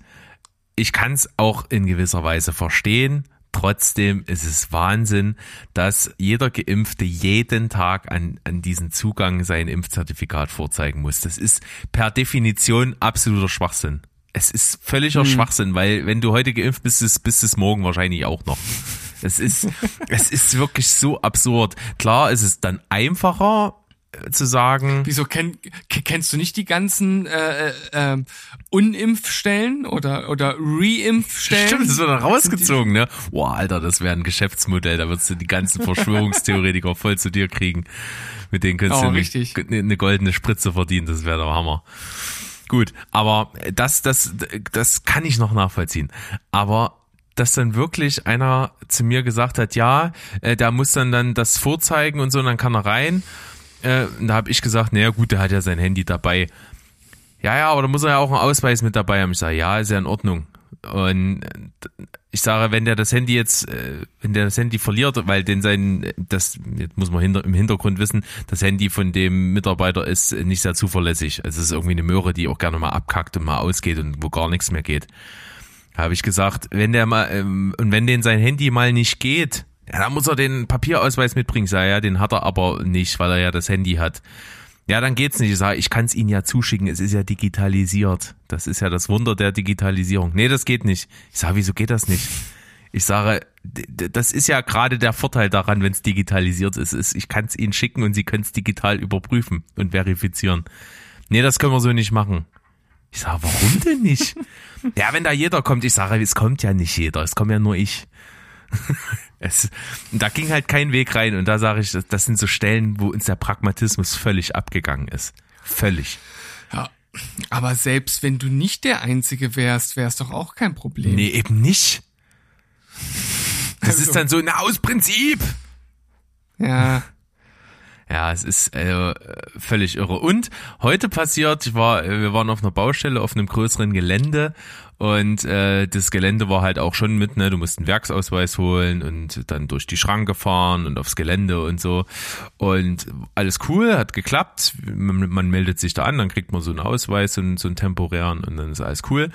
ich kann es auch in gewisser Weise verstehen Trotzdem ist es Wahnsinn, dass jeder Geimpfte jeden Tag an, an diesen Zugang sein Impfzertifikat vorzeigen muss. Das ist per Definition absoluter Schwachsinn. Es ist völliger hm. Schwachsinn, weil wenn du heute geimpft bist, ist, bist es morgen wahrscheinlich auch noch. Es ist, es ist wirklich so absurd. Klar ist es dann einfacher, zu sagen. Wieso kenn, kennst du nicht die ganzen äh, äh, ähm, Unimpfstellen oder oder Reimpfstellen? Stimmt, das wird dann rausgezogen, ne? Boah, Alter, das wäre ein Geschäftsmodell, da würdest du die ganzen Verschwörungstheoretiker voll zu dir kriegen. Mit denen könntest oh, du eine, eine, goldene Spritze verdienen, das wäre der Hammer. Gut, aber das das das kann ich noch nachvollziehen. Aber dass dann wirklich einer zu mir gesagt hat, ja, äh, der muss dann dann das vorzeigen und so, und dann kann er rein. Äh, da habe ich gesagt, naja gut, der hat ja sein Handy dabei. Ja, ja, aber da muss er ja auch einen Ausweis mit dabei haben. Ich sage, ja, ist ja in Ordnung. Und ich sage, wenn der das Handy jetzt, äh, wenn der das Handy verliert, weil den sein, das jetzt muss man hinter, im Hintergrund wissen, das Handy von dem Mitarbeiter ist nicht sehr zuverlässig. Also es ist irgendwie eine Möhre, die auch gerne mal abkackt und mal ausgeht und wo gar nichts mehr geht. Habe ich gesagt, wenn der mal, ähm, und wenn den sein Handy mal nicht geht, ja, da muss er den Papierausweis mitbringen. Ich sage, ja, den hat er aber nicht, weil er ja das Handy hat. Ja, dann geht's nicht. Ich sage, ich kann es Ihnen ja zuschicken. Es ist ja digitalisiert. Das ist ja das Wunder der Digitalisierung. Nee, das geht nicht. Ich sage, wieso geht das nicht? Ich sage, das ist ja gerade der Vorteil daran, wenn es digitalisiert ist, ich kann es Ihnen schicken und Sie können es digital überprüfen und verifizieren. Nee, das können wir so nicht machen. Ich sage, warum denn nicht? ja, wenn da jeder kommt, ich sage, es kommt ja nicht jeder, es kommt ja nur ich. es, da ging halt kein Weg rein und da sage ich, das sind so Stellen, wo uns der Pragmatismus völlig abgegangen ist. Völlig. Ja, aber selbst wenn du nicht der Einzige wärst, wär's doch auch kein Problem. Nee, eben nicht. Das also. ist dann so, na, aus Prinzip. Ja. Ja, es ist äh, völlig irre. Und heute passiert, ich war, wir waren auf einer Baustelle auf einem größeren Gelände und äh, das Gelände war halt auch schon mit, ne, du musst einen Werksausweis holen und dann durch die Schranke fahren und aufs Gelände und so. Und alles cool, hat geklappt. Man, man meldet sich da an, dann kriegt man so einen Ausweis und so einen temporären und dann ist alles cool.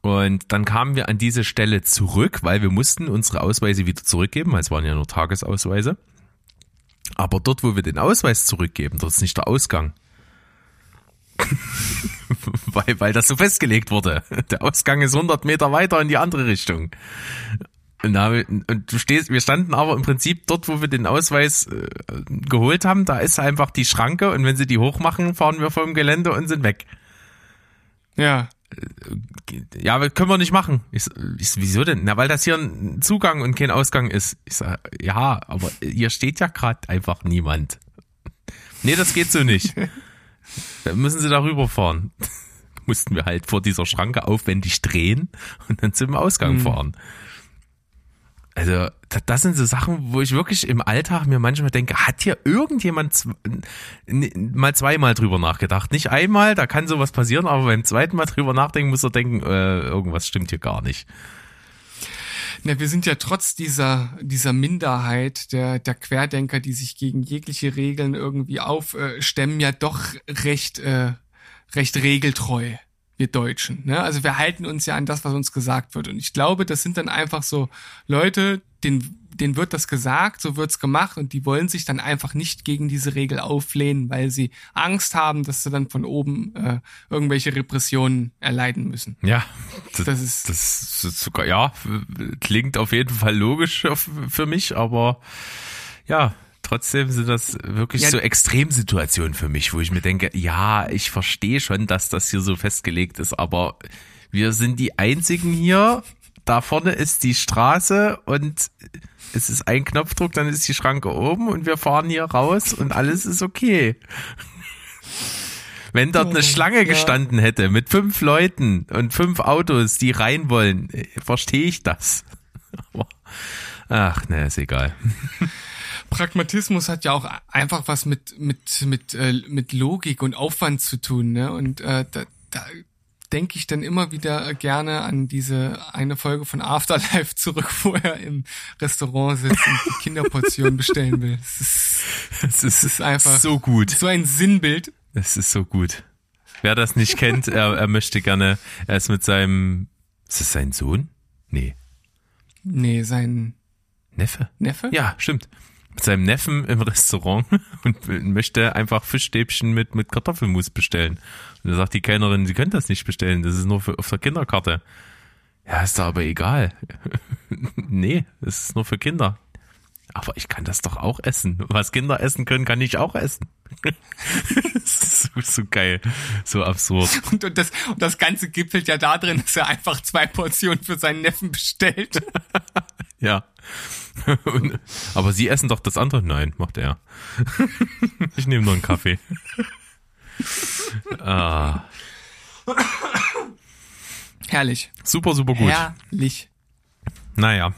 Und dann kamen wir an diese Stelle zurück, weil wir mussten unsere Ausweise wieder zurückgeben, weil es waren ja nur Tagesausweise. Aber dort, wo wir den Ausweis zurückgeben, dort ist nicht der Ausgang. weil, weil das so festgelegt wurde. Der Ausgang ist 100 Meter weiter in die andere Richtung. Und, und du stehst, wir standen aber im Prinzip dort, wo wir den Ausweis äh, geholt haben, da ist einfach die Schranke und wenn sie die hochmachen, fahren wir vom Gelände und sind weg. Ja ja, können wir nicht machen. Ich, ich, wieso denn? Na, weil das hier ein Zugang und kein Ausgang ist. Ich sage, ja, aber hier steht ja gerade einfach niemand. Nee, das geht so nicht. Dann müssen sie darüber fahren. Mussten wir halt vor dieser Schranke aufwendig drehen und dann zum Ausgang mhm. fahren. Also, das sind so Sachen, wo ich wirklich im Alltag mir manchmal denke, hat hier irgendjemand mal zweimal drüber nachgedacht? Nicht einmal, da kann sowas passieren, aber beim zweiten Mal drüber nachdenken muss er denken, äh, irgendwas stimmt hier gar nicht. Na, wir sind ja trotz dieser, dieser Minderheit der, der Querdenker, die sich gegen jegliche Regeln irgendwie aufstemmen, ja doch recht, äh, recht regeltreu wir Deutschen. Ne? Also wir halten uns ja an das, was uns gesagt wird. Und ich glaube, das sind dann einfach so Leute, denen, denen wird das gesagt, so wird's gemacht und die wollen sich dann einfach nicht gegen diese Regel auflehnen, weil sie Angst haben, dass sie dann von oben äh, irgendwelche Repressionen erleiden müssen. Ja, das, das ist das ist sogar ja klingt auf jeden Fall logisch für mich, aber ja, trotzdem sind das wirklich ja, so Extremsituationen für mich, wo ich mir denke, ja, ich verstehe schon, dass das hier so festgelegt ist, aber wir sind die einzigen hier. Da vorne ist die Straße und es ist ein Knopfdruck, dann ist die Schranke oben und wir fahren hier raus und alles ist okay. Wenn dort eine Schlange gestanden hätte mit fünf Leuten und fünf Autos, die rein wollen, verstehe ich das. Ach, ne, ist egal. Pragmatismus hat ja auch einfach was mit mit mit äh, mit Logik und Aufwand zu tun, ne? Und äh, da, da denke ich dann immer wieder gerne an diese eine Folge von Afterlife zurück, wo er im Restaurant sitzt und die Kinderportion bestellen will. Es ist, es ist, ist einfach so gut. So ein Sinnbild. Es ist so gut. Wer das nicht kennt, er, er möchte gerne, er ist mit seinem, ist es sein Sohn? Nee. Nee, sein Neffe? Neffe? Ja, stimmt mit seinem Neffen im Restaurant und möchte einfach Fischstäbchen mit, mit Kartoffelmus bestellen. Und da sagt die Kellnerin, sie können das nicht bestellen, das ist nur für, auf der Kinderkarte. Ja, ist da aber egal. nee, das ist nur für Kinder. Aber ich kann das doch auch essen. Was Kinder essen können, kann ich auch essen. so, so geil, so absurd. Und, und, das, und das Ganze gipfelt ja da drin, dass er einfach zwei Portionen für seinen Neffen bestellt. Ja. Und, aber Sie essen doch das andere? Nein, macht er. ich nehme nur einen Kaffee. ah. Herrlich. Super, super gut. Herrlich. Naja.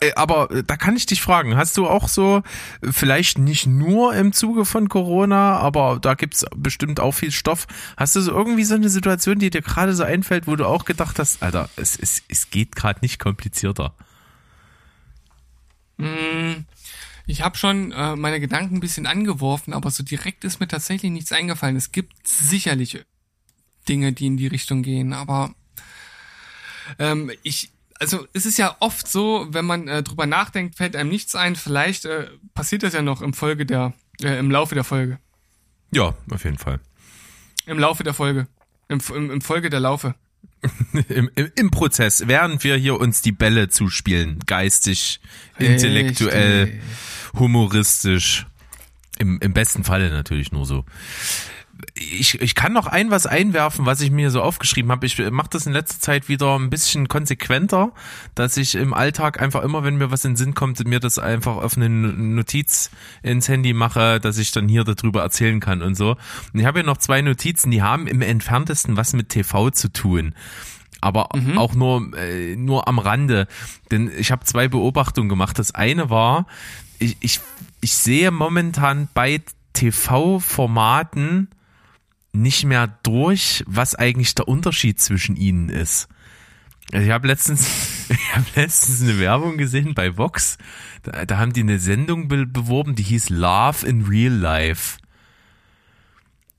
Äh, aber äh, da kann ich dich fragen, hast du auch so, vielleicht nicht nur im Zuge von Corona, aber da gibt's bestimmt auch viel Stoff. Hast du so irgendwie so eine Situation, die dir gerade so einfällt, wo du auch gedacht hast, Alter, es, es, es geht gerade nicht komplizierter? Mm, ich habe schon äh, meine Gedanken ein bisschen angeworfen, aber so direkt ist mir tatsächlich nichts eingefallen. Es gibt sicherlich Dinge, die in die Richtung gehen, aber ähm, ich, also es ist ja oft so, wenn man äh, drüber nachdenkt, fällt einem nichts ein. Vielleicht äh, passiert das ja noch im Folge der, äh, im Laufe der Folge. Ja, auf jeden Fall. Im Laufe der Folge. Im, im, im Folge der Laufe. Im, im, Im Prozess, während wir hier uns die Bälle zuspielen, geistig, intellektuell, Richtig. humoristisch. Im, Im besten Falle natürlich nur so. Ich, ich kann noch ein was einwerfen, was ich mir so aufgeschrieben habe. Ich mache das in letzter Zeit wieder ein bisschen konsequenter, dass ich im Alltag einfach immer, wenn mir was in den Sinn kommt, mir das einfach auf eine Notiz ins Handy mache, dass ich dann hier darüber erzählen kann und so. Und ich habe hier noch zwei Notizen, die haben im entferntesten was mit TV zu tun aber auch nur äh, nur am Rande, denn ich habe zwei Beobachtungen gemacht. Das eine war, ich, ich, ich sehe momentan bei TV-Formaten nicht mehr durch, was eigentlich der Unterschied zwischen ihnen ist. Also ich habe letztens, ich habe letztens eine Werbung gesehen bei Vox. Da, da haben die eine Sendung be beworben, die hieß Love in Real Life.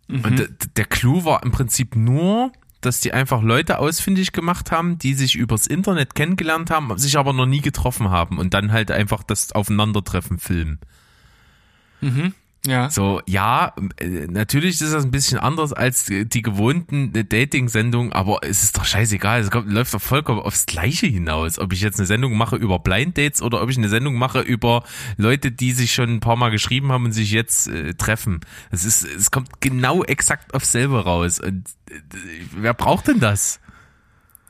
Und d- der Clou war im Prinzip nur, dass die einfach Leute ausfindig gemacht haben, die sich übers Internet kennengelernt haben, sich aber noch nie getroffen haben und dann halt einfach das Aufeinandertreffen filmen. Ja. So, ja, äh, natürlich ist das ein bisschen anders als die gewohnten Dating-Sendungen, aber es ist doch scheißegal. Es kommt, läuft doch vollkommen aufs Gleiche hinaus. Ob ich jetzt eine Sendung mache über Blind Dates oder ob ich eine Sendung mache über Leute, die sich schon ein paar Mal geschrieben haben und sich jetzt äh, treffen. Es ist, es kommt genau exakt aufs selbe raus. Und äh, wer braucht denn das?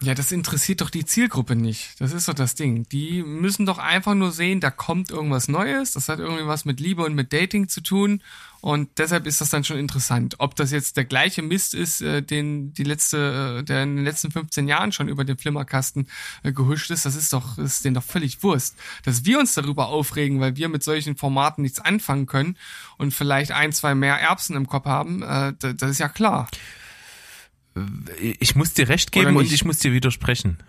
Ja, das interessiert doch die Zielgruppe nicht. Das ist doch das Ding. Die müssen doch einfach nur sehen, da kommt irgendwas Neues. Das hat irgendwie was mit Liebe und mit Dating zu tun. Und deshalb ist das dann schon interessant. Ob das jetzt der gleiche Mist ist, äh, den die letzte, äh, der in den letzten 15 Jahren schon über den Flimmerkasten äh, gehuscht ist, das ist doch, ist denen doch völlig Wurst. Dass wir uns darüber aufregen, weil wir mit solchen Formaten nichts anfangen können und vielleicht ein, zwei mehr Erbsen im Kopf haben, äh, da- das ist ja klar. Ich muss dir recht geben und ich muss dir widersprechen.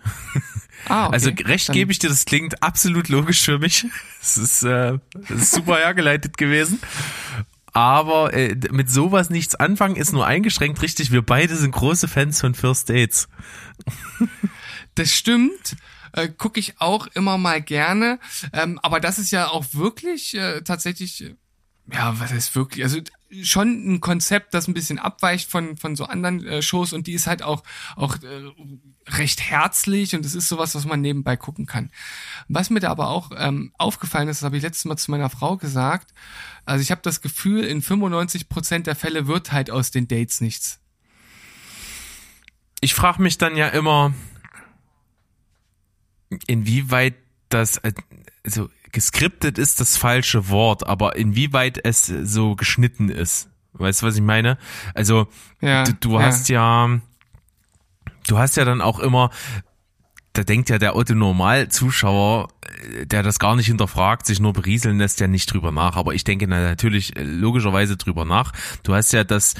Ah, okay. Also recht Dann- gebe ich dir, das klingt absolut logisch für mich. Es ist, äh, ist super hergeleitet gewesen. Aber äh, mit sowas nichts anfangen ist nur eingeschränkt richtig. Wir beide sind große Fans von First Dates. Das stimmt. Äh, Gucke ich auch immer mal gerne. Ähm, aber das ist ja auch wirklich äh, tatsächlich, äh, ja, was ist wirklich, also schon ein Konzept, das ein bisschen abweicht von, von so anderen äh, Shows und die ist halt auch, auch äh, recht herzlich und es ist sowas, was man nebenbei gucken kann. Was mir da aber auch ähm, aufgefallen ist, das habe ich letztes Mal zu meiner Frau gesagt, also ich habe das Gefühl, in 95 Prozent der Fälle wird halt aus den Dates nichts. Ich frage mich dann ja immer, inwieweit das, äh, also geskriptet ist das falsche Wort, aber inwieweit es so geschnitten ist. Weißt du, was ich meine? Also Ja, du, du ja. hast ja, du hast ja dann auch immer, da denkt ja der Otto-Normal-Zuschauer, äh, der das gar nicht hinterfragt, sich nur berieseln lässt, ja nicht drüber nach. Aber ich denke na, natürlich äh, logischerweise drüber nach. Du hast ja das,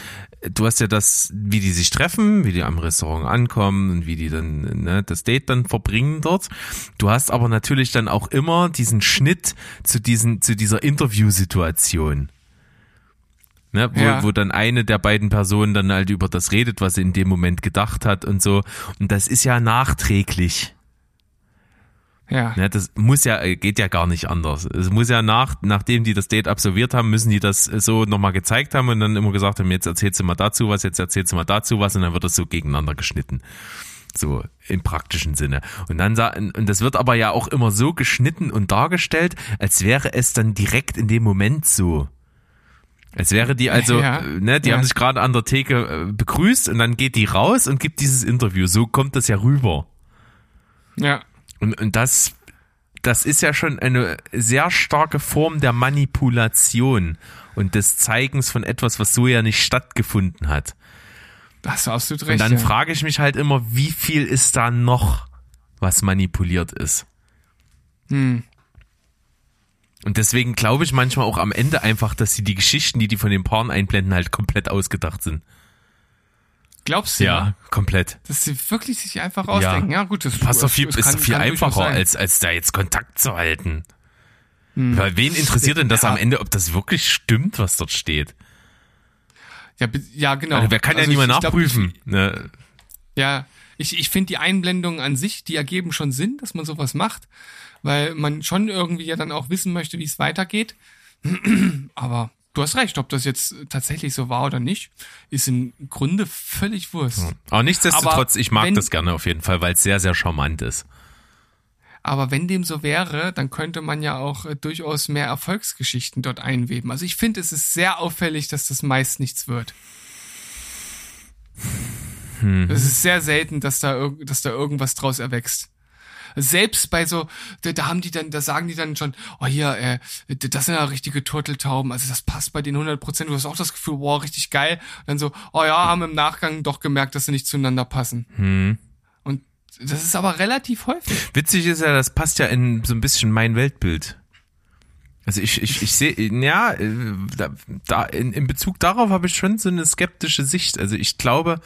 du hast ja das, wie die sich treffen, wie die am Restaurant ankommen und wie die dann ne, das Date dann verbringen dort. Du hast aber natürlich dann auch immer diesen Schnitt zu diesen, zu dieser Interviewsituation. Ne, wo, Ja. wo dann eine der beiden Personen dann halt über das redet, was sie in dem Moment gedacht hat und so. Und das ist ja nachträglich. Ja. Ne, das muss ja, äh, geht ja gar nicht anders. Es muss ja nach, nachdem die das Date absolviert haben, müssen die das so nochmal gezeigt haben und dann immer gesagt haben, jetzt erzählst du mal dazu was, jetzt erzählst du mal dazu was und dann wird das so gegeneinander geschnitten. So im praktischen Sinne. Und dann und das wird aber ja auch immer so geschnitten und dargestellt, als wäre es dann direkt in dem Moment so. Als wäre die also, Ja, äh, ne, die ja. haben sich gerade an der Theke äh, begrüßt und dann geht die raus und gibt dieses Interview. So kommt das ja rüber. Ja. Und, und das, das ist ja schon eine sehr starke Form der Manipulation und des Zeigens von etwas, was so ja nicht stattgefunden hat. Da hast du absolut Und recht. dann ja. frage ich mich halt immer, wie viel ist da noch, was manipuliert ist? Hm. Und deswegen glaube ich manchmal auch am Ende einfach, dass sie die Geschichten, die die von den Paaren einblenden, halt komplett ausgedacht sind. Glaubst du? komplett. Dass sie wirklich sich einfach ausdenken. Ja, gut, das Passt doch viel, ist kann- doch viel kann einfacher. Hm. als, als da jetzt Kontakt zu halten. Weil wen interessiert denn das Ja. am Ende, ob das wirklich stimmt, was dort steht? Ja, ja genau. Also wer kann ja Also nicht mehr ich- ich nachprüfen. ne? Ja, ich, ich finde die Einblendungen an sich, die ergeben schon Sinn, dass man sowas macht, weil man schon irgendwie ja dann auch wissen möchte, wie es weitergeht. Aber du hast recht, ob das jetzt tatsächlich so war oder nicht, ist im Grunde völlig Wurst. Aber nichtsdestotrotz, ich mag wenn, das gerne auf jeden Fall, weil es sehr, sehr charmant ist. Aber wenn dem so wäre, dann könnte man ja auch äh, durchaus mehr Erfolgsgeschichten dort einweben. Also ich finde, es ist sehr auffällig, dass das meist nichts wird. Hm. Es ist sehr selten, dass da, dass da irgendwas draus erwächst selbst bei so, da, da haben die dann, da sagen die dann schon, oh hier, äh, das sind ja richtige Turteltauben, also das passt bei den 100 Prozent, du hast auch das Gefühl, wow, richtig geil. Und dann so, oh ja, haben im Nachgang doch gemerkt, dass sie nicht zueinander passen. Hm. Und das ist aber relativ häufig. Witzig ist ja, das passt ja in so ein bisschen mein Weltbild. Also ich, ich, ich sehe, ja, da, da in, in Bezug darauf habe ich schon so eine skeptische Sicht. Also ich glaube,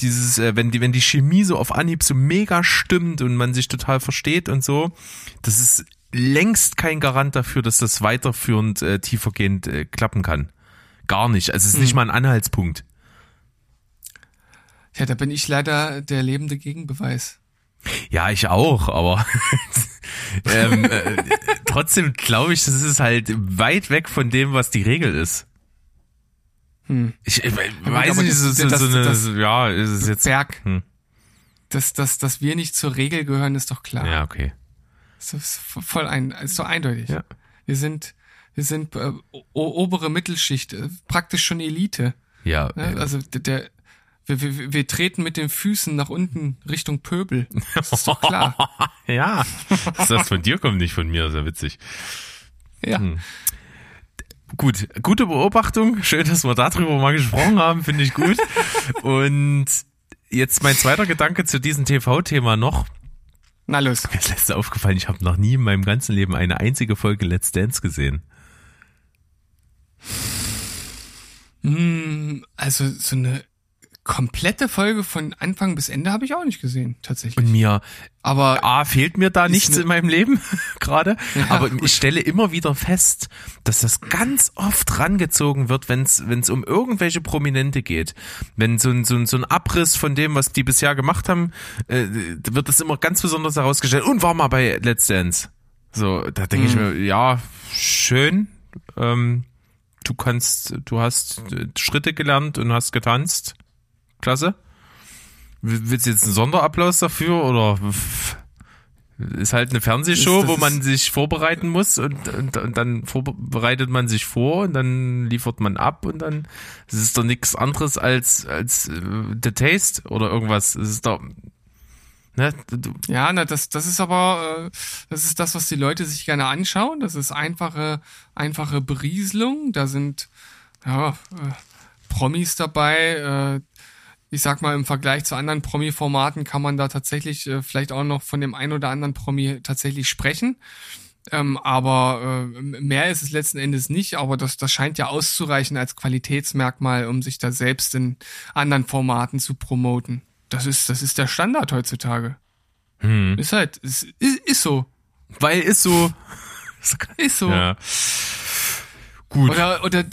dieses, äh, wenn die, wenn die Chemie so auf Anhieb so mega stimmt und man sich total versteht und so, das ist längst kein Garant dafür, dass das weiterführend äh, tiefergehend äh, klappen kann. Gar nicht. Also es ist hm. nicht mal ein Anhaltspunkt. Ja, da bin ich leider der lebende Gegenbeweis. Ja, ich auch, aber ähm, äh, trotzdem glaube ich, das ist halt weit weg von dem, was die Regel ist. Hm. Ich, ich weiß nicht, das, so, das, so eine, das, ja, ist es jetzt. Berg. Hm. Dass, dass, dass wir nicht zur Regel gehören, ist doch klar. Ja, okay. Das ist voll ein, ist so eindeutig. Ja. Wir sind, wir sind äh, obere Mittelschicht, äh, praktisch schon Elite. Ja. Ne? Also der, wir, wir, wir treten mit den Füßen nach unten Richtung Pöbel. Das ist doch klar. ja. Dass das von dir kommt, nicht von mir, sehr witzig. Ja. Hm. Gut, gute Beobachtung. Schön, dass wir darüber mal gesprochen haben, finde ich gut. Und jetzt mein zweiter Gedanke zu diesem TV-Thema noch. Na los. Mir ist letzte aufgefallen, ich habe noch nie in meinem ganzen Leben eine einzige Folge Let's Dance gesehen. Hm, also so eine komplette Folge von Anfang bis Ende habe ich auch nicht gesehen, tatsächlich. Und mir, aber A, fehlt mir da nichts in meinem Leben gerade, ja, aber gut. ich stelle immer wieder fest, dass das ganz oft rangezogen wird, wenn es wenn es um irgendwelche Prominente geht. Wenn so ein, so, ein, so ein Abriss von dem, was die bisher gemacht haben, äh, wird das immer ganz besonders herausgestellt. Und war mal bei Let's Dance. So, da denke mhm. ich mir, ja, schön. Ähm, du kannst, du hast Schritte gelernt und hast getanzt klasse. Willst du jetzt einen Sonderapplaus dafür oder ist halt eine Fernsehshow, wo man sich vorbereiten muss und, und, und dann vorbereitet man sich vor und dann liefert man ab und dann es ist doch nichts anderes als als äh, The Taste oder irgendwas. Es ist doch ne, ja, na, das das ist aber äh, das ist das, was die Leute sich gerne anschauen. Das ist einfache einfache Berieselung. Da sind ja äh, Promis dabei. Äh, ich sag mal, im Vergleich zu anderen Promi-Formaten kann man da tatsächlich äh, vielleicht auch noch von dem ein oder anderen Promi tatsächlich sprechen. Ähm, aber äh, mehr ist es letzten Endes nicht, aber das, das scheint ja auszureichen als Qualitätsmerkmal, um sich da selbst in anderen Formaten zu promoten. Das ist, das ist der Standard heutzutage. Hm. Ist halt, ist, ist, ist so. Weil ist so. ist so. Ja. Gut. Oder, oder,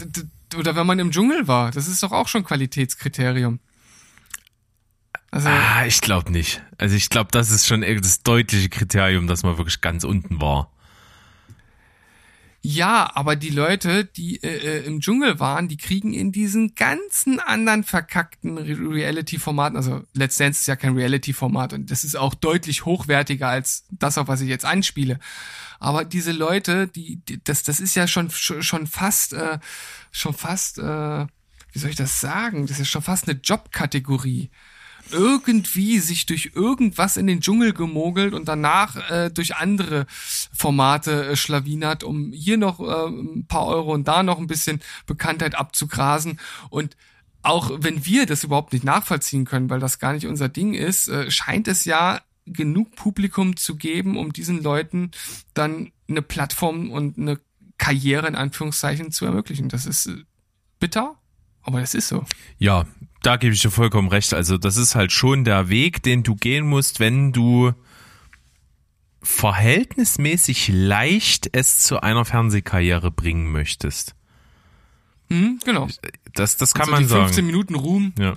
oder wenn man im Dschungel war, das ist doch auch schon Qualitätskriterium. Also, ah, ich glaube nicht. Also ich glaube, das ist schon das deutliche Kriterium, dass man wirklich ganz unten war. Ja, aber die Leute, die äh, äh im Dschungel waren, die kriegen in diesen ganzen anderen verkackten Reality-Formaten, also Let's Dance ist ja kein Reality-Format und das ist auch deutlich hochwertiger als das, auf was ich jetzt anspiele. Aber diese Leute, die, die das, das ist ja schon schon fast, äh, schon fast, äh, wie soll ich das sagen? Das ist schon fast eine Jobkategorie irgendwie sich durch irgendwas in den Dschungel gemogelt und danach äh, durch andere Formate äh, schlawinert, um hier noch äh, ein paar Euro und da noch ein bisschen Bekanntheit abzugrasen. Und auch wenn wir das überhaupt nicht nachvollziehen können, weil das gar nicht unser Ding ist, äh, scheint es ja genug Publikum zu geben, um diesen Leuten dann eine Plattform und eine Karriere in Anführungszeichen zu ermöglichen. Das ist äh, bitter, aber das ist so. Ja, da gebe ich dir vollkommen recht. Also das ist halt schon der Weg, den du gehen musst, wenn du verhältnismäßig leicht es zu einer Fernsehkarriere bringen möchtest. Mhm, genau. Das, das kann also man die 15 sagen. Minuten Ruhm. Ja.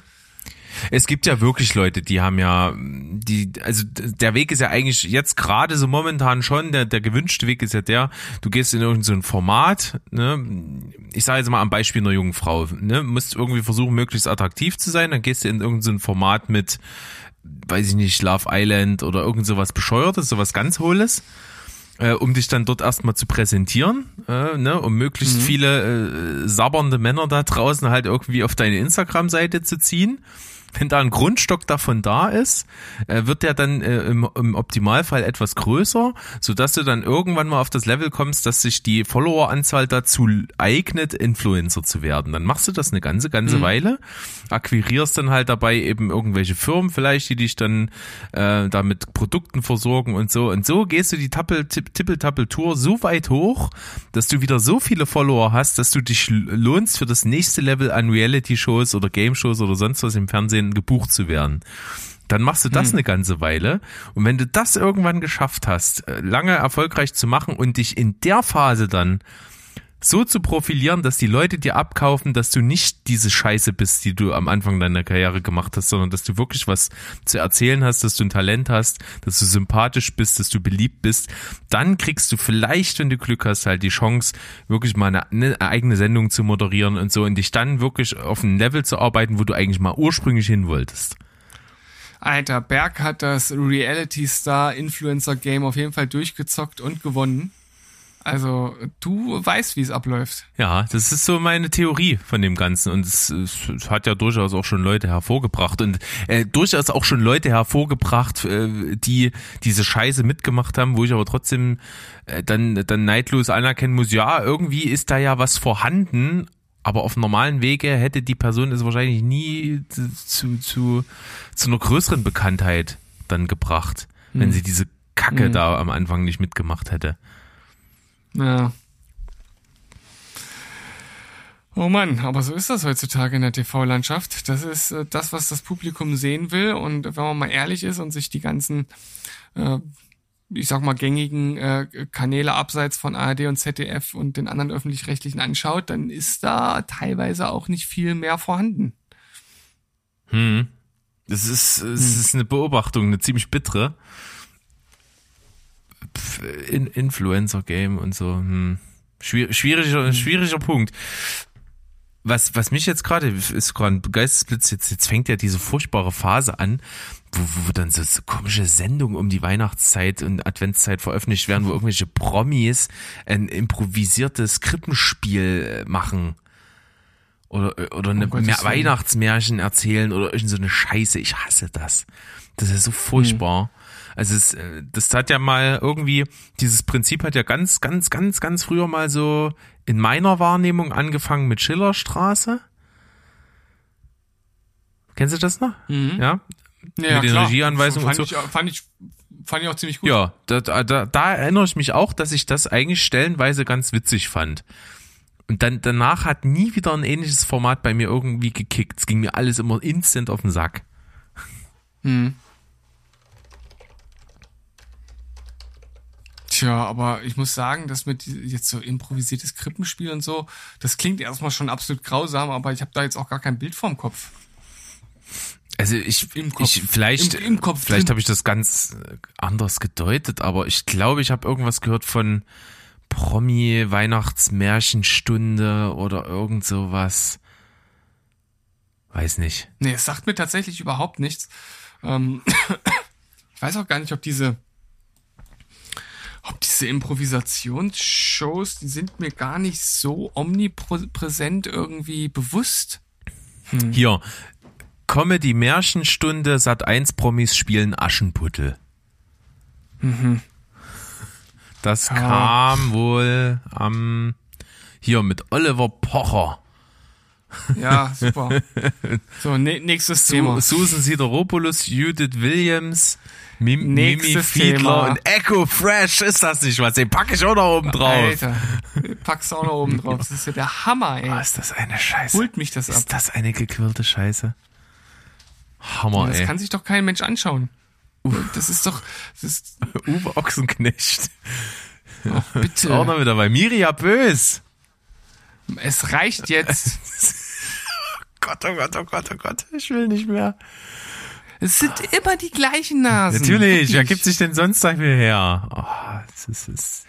Es gibt ja wirklich Leute, die haben ja, die, also der Weg ist ja eigentlich jetzt gerade so momentan schon, der, der gewünschte Weg ist ja der, du gehst in irgendein so Format, ne, ich sage jetzt mal am Beispiel einer jungen Frau, ne, musst irgendwie versuchen, möglichst attraktiv zu sein, dann gehst du in irgendein so Format mit, weiß ich nicht, Love Island oder irgend sowas Bescheuertes, sowas ganz Hohles äh, um dich dann dort erstmal zu präsentieren, äh, ne, um möglichst mhm. viele äh, sabbernde Männer da draußen halt irgendwie auf deine Instagram-Seite zu ziehen wenn da ein Grundstock davon da ist, äh, wird der dann äh, im, im Optimalfall etwas größer, so dass du dann irgendwann mal auf das Level kommst, dass sich die Followeranzahl dazu eignet, Influencer zu werden. Dann machst du das eine ganze, ganze mhm. Weile, akquirierst dann halt dabei eben irgendwelche Firmen vielleicht, die dich dann äh, da mit Produkten versorgen und so. Und so gehst du die Tippel-Tappel-Tour so weit hoch, dass du wieder so viele Follower hast, dass du dich lohnst für das nächste Level an Reality-Shows oder Game-Shows oder sonst was im Fernsehen Fernsehen gebucht zu werden. Dann machst du das hm. eine ganze Weile. Und wenn du das irgendwann geschafft hast, äh, lange erfolgreich zu machen und dich in der Phase dann so zu profilieren, dass die Leute dir abkaufen, dass du nicht diese Scheiße bist, die du am Anfang deiner Karriere gemacht hast, sondern dass du wirklich was zu erzählen hast, dass du ein Talent hast, dass du sympathisch bist, dass du beliebt bist, dann kriegst du vielleicht, wenn du Glück hast, halt die Chance, wirklich mal eine, eine eigene Sendung zu moderieren und so und dich dann wirklich auf ein Level zu arbeiten, wo du eigentlich mal ursprünglich hin wolltest. Alter, Berg hat das Reality Star Influencer Game auf jeden Fall durchgezockt und gewonnen. Also du weißt, wie es abläuft. Ja, das ist so meine Theorie von dem Ganzen und es, es hat ja durchaus auch schon Leute hervorgebracht und äh, durchaus auch schon Leute hervorgebracht, äh, die diese Scheiße mitgemacht haben, wo ich aber trotzdem äh, dann dann neidlos anerkennen muss, ja, irgendwie ist da ja was vorhanden, aber auf normalen Wege hätte die Person es wahrscheinlich nie zu, zu, zu einer größeren Bekanntheit dann gebracht, wenn sie diese Kacke hm. da am Anfang nicht mitgemacht hätte. Ja. Oh Mann, aber so ist das heutzutage in der TV-Landschaft. Das ist äh, das, was das Publikum sehen will. Und wenn man mal ehrlich ist und sich die ganzen, äh, ich sag mal, gängigen äh, Kanäle abseits von ARD und ZDF und den anderen öffentlich-rechtlichen anschaut, dann ist da teilweise auch nicht viel mehr vorhanden. Hm. Das ist, es hm. ist eine Beobachtung, eine ziemlich bittere. In Influencer-Game und so. Hm. Schwier schwieriger, hm. schwieriger Punkt. Was, was mich jetzt gerade, ist gerade ein Geistesblitz, jetzt, jetzt fängt ja diese furchtbare Phase an, wo, wo dann so, so komische Sendungen um die Weihnachtszeit und Adventszeit veröffentlicht werden, wo irgendwelche Promis ein improvisiertes Krippenspiel äh, machen. Oder, oder eine oh Weihnachtsmärchen erzählen oder irgend so eine Scheiße. Ich hasse das. Das ist so furchtbar. Hm. Also es, äh, das hat ja mal irgendwie, dieses Prinzip hat ja ganz, ganz, ganz, ganz früher mal so in meiner Wahrnehmung angefangen mit Schillerstraße. Kennst du das noch? Mhm. Ja? ja. Mit den klar. Regieanweisungen fand und so. Ich, fand ich fand ich auch ziemlich gut. Ja, da, da, da erinnere ich mich auch, dass ich das eigentlich stellenweise ganz witzig fand. Und dann danach hat nie wieder ein ähnliches Format bei mir irgendwie gekickt. Es ging mir alles immer instant auf den Sack. Hm. Tja, aber ich muss sagen, dass mit jetzt so improvisiertes Krippenspiel und so, das klingt erstmal schon absolut grausam, aber ich habe da jetzt auch gar kein Bild vorm Kopf. Also ich, Im Kopf. ich vielleicht, Im, im Kopf vielleicht habe ich das ganz anders gedeutet, aber ich glaube, ich habe irgendwas gehört von Promi Weihnachtsmärchenstunde oder irgend sowas. Weiß nicht. Nee, es sagt mir tatsächlich überhaupt nichts. Ähm, ich weiß auch gar nicht, ob diese ob diese Improvisationsshows, die sind mir gar nicht so omnipräsent irgendwie bewusst. Hm. Hier, Comedy Märchenstunde Sat 1 Promis spielen Aschenputtel. Mhm. Das ja. kam wohl am hier mit Oliver Pocher. Ja, super. So, ne nächstes Thema. Susan Sideropoulos, Judith Williams, Mim Mimi Fiedler und Echo Fresh, ist das nicht was? Den packe ich auch noch oben drauf. Alter, pack's auch noch oben drauf. Das ist ja der Hammer, ey. Oh, ist das eine Scheiße. Holt mich das ab. Ist das eine gequirlte Scheiße? Hammer, das ey. Das kann sich doch kein Mensch anschauen. Das ist doch, das ist Uwe Ochsenknecht. Oh, bitte. Auch noch wieder bei Miria Bös. Es reicht jetzt. Gott, oh Gott, oh Gott, oh Gott, ich will nicht mehr. Es sind immer die gleichen Nasen. Natürlich, wer gibt sich denn sonst dafür her? Oh, das ist, das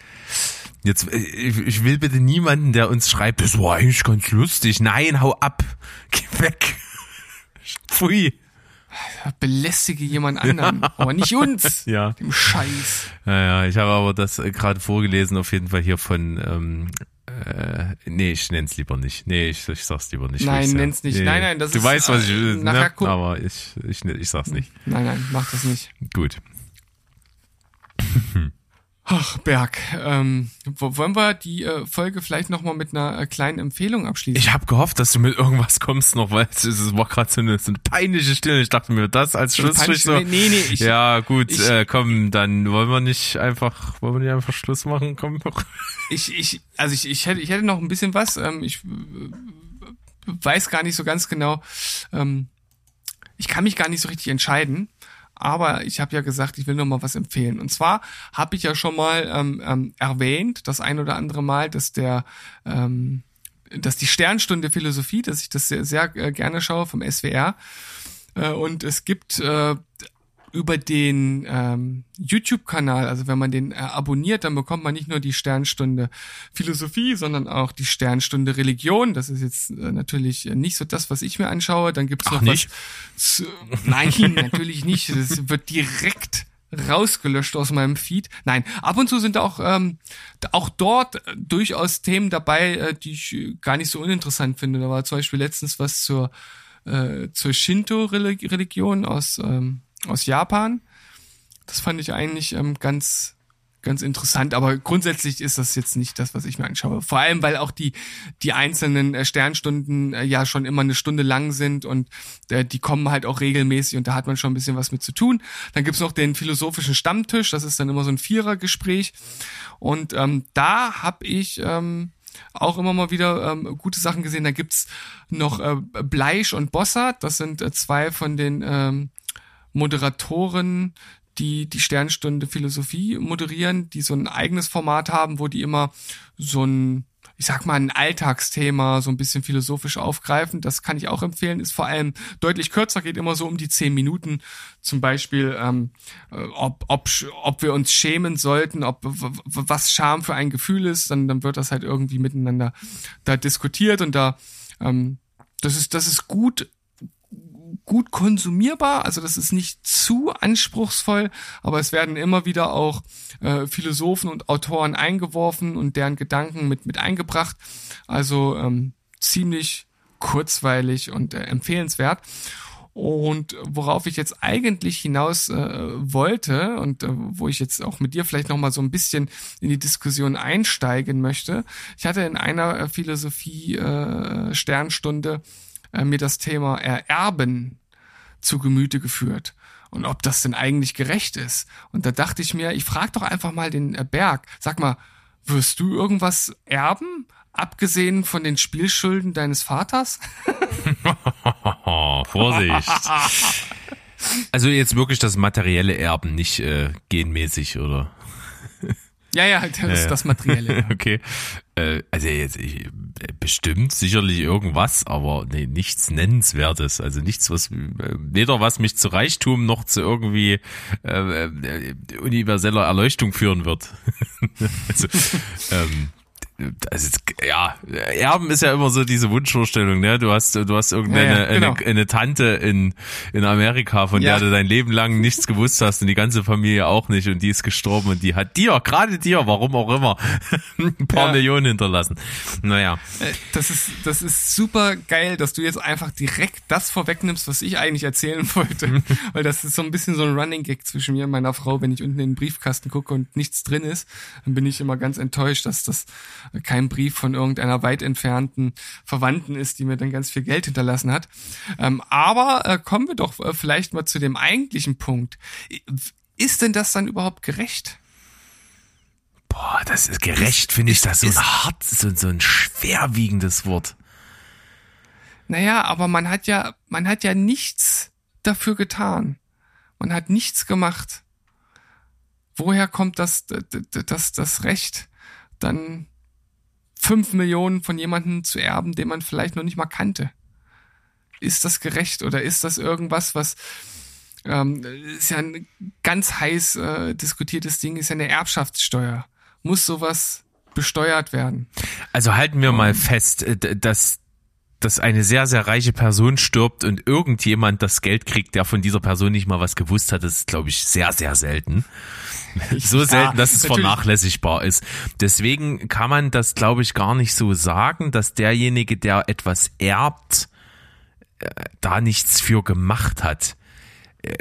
Jetzt, äh, ich will bitte niemanden, der uns schreibt, das war eigentlich ganz lustig. Nein, hau ab. Geh weg. Pfui. Belästige jemand anderen, aber nicht uns. Ja. Dem Scheiß. Ja, ja, ich habe aber das äh, gerade vorgelesen, auf jeden Fall hier von, ähm, äh, nee, ich nenn's lieber nicht. Nee, ich, ich sag's lieber nicht. Nein, nenn's nicht. Nee. Nein, nein, das du ist, weißt, was ich äh, will, ne? aber ich, ich, ich sag's nicht. Nein, nein, mach das nicht. Gut. Ach, Berg, ähm, wo- wollen wir die äh, Folge vielleicht nochmal mit einer äh, kleinen Empfehlung abschließen? Ich habe gehofft, dass du mit irgendwas kommst noch, weil es, es war gerade so eine, so eine peinliche Stille. Ich dachte mir, das als Schlussstrich so. nee, nee, ich- ja, gut, ich- äh, komm, dann wollen wir nicht einfach, wollen wir nicht einfach Schluss machen? Komm doch. Ich, ich, also ich, ich hätte, ich hätte noch ein bisschen was. Ähm, ich äh, weiß gar nicht so ganz genau. Ähm, ich kann mich gar nicht so richtig entscheiden. Aber ich habe ja gesagt, ich will noch mal was empfehlen. Und zwar habe ich ja schon mal ähm, ähm, erwähnt, das ein oder andere Mal, dass der ähm, dass die Sternstunde Philosophie, dass ich das sehr, sehr äh, gerne schaue vom SWR. Äh, und es gibt äh, über den ähm, YouTube-Kanal, also wenn man den äh, abonniert, dann bekommt man nicht nur die Sternstunde Philosophie, sondern auch die Sternstunde Religion. Das ist jetzt äh, natürlich nicht so das, was ich mir anschaue. Dann gibt's noch nicht? was. Zu, nein, natürlich nicht. Das wird direkt rausgelöscht aus meinem Feed. Nein, ab und zu sind auch ähm, auch dort äh, durchaus Themen dabei, äh, die ich gar nicht so uninteressant finde. Da war zum Beispiel letztens was zur äh, zur Shinto-Religion aus ähm, aus Japan. Das fand ich eigentlich ähm, ganz ganz interessant, aber grundsätzlich ist das jetzt nicht das, was ich mir anschaue. Vor allem, weil auch die die einzelnen äh, Sternstunden äh, ja schon immer eine Stunde lang sind und äh, die kommen halt auch regelmäßig und da hat man schon ein bisschen was mit zu tun. Dann gibt's noch den philosophischen Stammtisch, das ist dann immer so ein Vierergespräch und ähm, da habe ich ähm, auch immer mal wieder ähm, gute Sachen gesehen. Da gibt's noch äh, Bleisch und Bossart, das sind äh, zwei von den ähm, Moderatoren, die die Sternstunde Philosophie moderieren, die so ein eigenes Format haben, wo die immer so ein, ich sag mal, ein Alltagsthema so ein bisschen philosophisch aufgreifen. Das kann ich auch empfehlen. Ist vor allem deutlich kürzer, geht immer so um die zehn Minuten. Zum Beispiel, ähm, äh, ob, ob, ob wir uns schämen sollten, ob was Scham für ein Gefühl ist, dann, dann wird das halt irgendwie miteinander da diskutiert und da ähm, das ist, das ist gut gut konsumierbar, also das ist nicht zu anspruchsvoll, aber es werden immer wieder auch äh, Philosophen und Autoren eingeworfen und deren Gedanken mit mit eingebracht. Also ähm, ziemlich kurzweilig und äh, empfehlenswert. Und worauf ich jetzt eigentlich hinaus äh, wollte und äh, wo ich jetzt auch mit dir vielleicht noch mal so ein bisschen in die Diskussion einsteigen möchte. Ich hatte in einer äh, Philosophie äh, Sternstunde äh, mir das Thema Ererben zu Gemüte geführt und ob das denn eigentlich gerecht ist. Und da dachte ich mir, ich frage doch einfach mal den äh, Berg, sag mal, wirst du irgendwas erben, abgesehen von den Spielschulden deines Vaters? Vorsicht. Also jetzt wirklich das materielle Erben, nicht äh, genmäßig, oder? Ja, ja, das ist das Materielle. ja. Okay. Äh, also jetzt ich, bestimmt sicherlich irgendwas, aber nee, nichts Nennenswertes. Also nichts, was äh, weder was mich zu Reichtum noch zu irgendwie äh, äh, universeller Erleuchtung führen wird. also, ähm, also ja, Erben ist ja immer so diese Wunschvorstellung, ne? Du hast, du hast irgendeine Ja, ja, genau. eine, eine Tante in, in Amerika, von Ja. der du dein Leben lang nichts gewusst hast und die ganze Familie auch nicht und die ist gestorben und die hat dir, gerade dir, warum auch immer, ein paar. Millionen hinterlassen. Naja. Äh, Das ist, das ist super geil, dass du jetzt einfach direkt das vorwegnimmst, was ich eigentlich erzählen wollte. Weil das ist so ein bisschen so ein Running Gag zwischen mir und meiner Frau. Wenn ich unten in den Briefkasten gucke und nichts drin ist, dann bin ich immer ganz enttäuscht, dass das kein Brief von irgendeiner weit entfernten Verwandten ist, die mir dann ganz viel Geld hinterlassen hat. Ähm, aber äh, kommen wir doch äh, vielleicht mal zu dem eigentlichen Punkt. Ist denn das dann überhaupt gerecht? Boah, das ist gerecht, finde ich das so ein hart, so, so ein schwerwiegendes Wort. Naja, aber man hat ja, man hat ja nichts dafür getan. Man hat nichts gemacht. Woher kommt das, d- d- das, das Recht, dann fünf Millionen von jemandem zu erben, den man vielleicht noch nicht mal kannte? ist das gerecht oder ist das irgendwas, was ähm, ist ja ein ganz heiß äh, diskutiertes Ding, ist ja eine Erbschaftssteuer. Muss sowas besteuert werden? Also halten wir mal fest, äh, dass dass eine sehr, sehr reiche Person stirbt und irgendjemand das Geld kriegt, der von dieser Person nicht mal was gewusst hat, das ist, glaube ich, sehr, sehr selten. so selten, dass es natürlich. vernachlässigbar ist. Deswegen kann man das, glaube ich, gar nicht so sagen, dass derjenige, der etwas erbt, äh, da nichts für gemacht hat. Äh,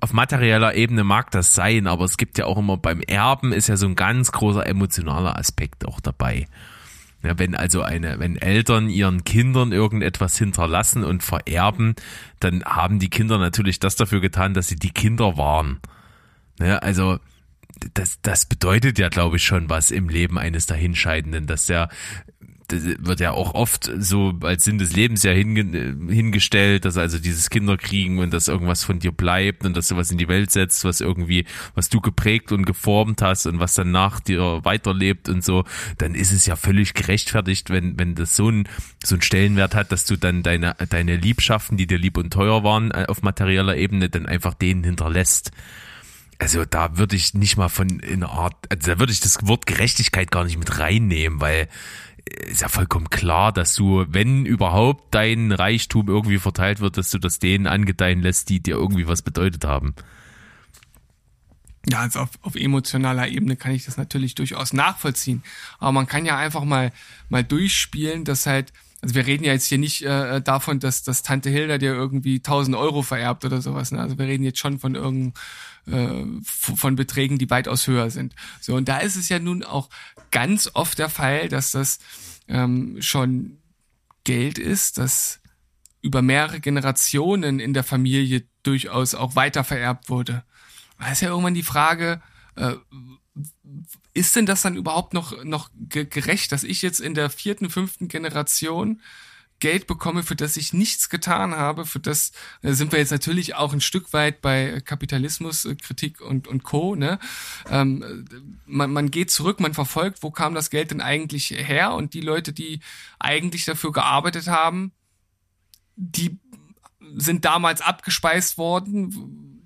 auf materieller Ebene mag das sein, aber es gibt ja auch immer beim Erben ist ja so ein ganz großer emotionaler Aspekt auch dabei. Ja, wenn also eine, wenn Eltern ihren Kindern irgendetwas hinterlassen und vererben, dann haben die Kinder natürlich das dafür getan, dass sie die Kinder waren. Ja, also das, das bedeutet ja, glaube ich, schon was im Leben eines Dahinscheidenden, dass der wird ja auch oft so als Sinn des Lebens ja hinge hingestellt, dass also dieses Kinderkriegen und dass irgendwas von dir bleibt und dass du was in die Welt setzt, was irgendwie, was du geprägt und geformt hast und was dann dir weiterlebt und so, dann ist es ja völlig gerechtfertigt, wenn, wenn das so ein, so ein Stellenwert hat, dass du dann deine, deine Liebschaften, die dir lieb und teuer waren, äh, auf materieller Ebene dann einfach denen hinterlässt. Also da würde ich nicht mal von in Art, also da würde ich das Wort Gerechtigkeit gar nicht mit reinnehmen, weil ist ja vollkommen klar, dass du, wenn überhaupt dein Reichtum irgendwie verteilt wird, dass du das denen angedeihen lässt, die dir irgendwie was bedeutet haben. Ja, also auf, auf emotionaler Ebene kann ich das natürlich durchaus nachvollziehen. Aber man kann ja einfach mal, mal durchspielen, dass halt, also wir reden ja jetzt hier nicht äh, davon, dass, dass Tante Hilda dir irgendwie 1000 Euro vererbt oder sowas. Ne? Also wir reden jetzt schon von irgendeinem äh, von Beträgen, die weitaus höher sind. So, und da ist es ja nun auch ganz oft der Fall, dass das ähm, schon Geld ist, das über mehrere Generationen in der Familie durchaus auch weiter vererbt wurde. Da ist ja irgendwann die Frage, äh, ist denn das dann überhaupt noch, noch gerecht, dass ich jetzt in der vierten, fünften Generation Geld bekomme, für das ich nichts getan habe, für das äh, sind wir jetzt natürlich auch ein Stück weit bei Kapitalismus, äh, Kritik und, und Co. Ne? Ähm, man, man geht zurück, man verfolgt, wo kam das Geld denn eigentlich her und die Leute, die eigentlich dafür gearbeitet haben, die sind damals abgespeist worden,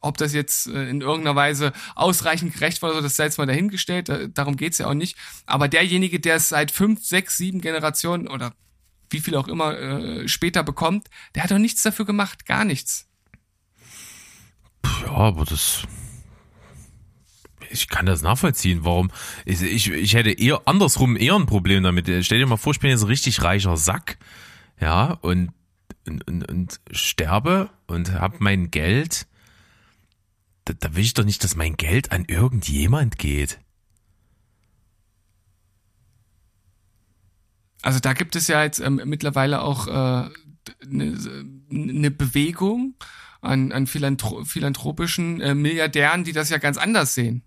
ob das jetzt äh, in irgendeiner Weise ausreichend gerecht war, das sei jetzt mal dahingestellt, darum geht's ja auch nicht. Aber derjenige, der es seit fünf, sechs, sieben Generationen oder wie viel auch immer äh, später bekommt, der hat doch nichts dafür gemacht, gar nichts. Ja, aber das ich kann das nachvollziehen, warum. Ich, ich, ich hätte eher andersrum eher ein Problem damit. Stell dir mal vor, ich bin jetzt ein richtig reicher Sack, ja, und, und, und, und sterbe und hab mein Geld. Da, da will ich doch nicht, dass mein Geld an irgendjemand geht. Also da gibt es ja jetzt ähm, mittlerweile auch eine äh, ne, ne Bewegung an, an Philantro philanthropischen äh, Milliardären, die das ja ganz anders sehen.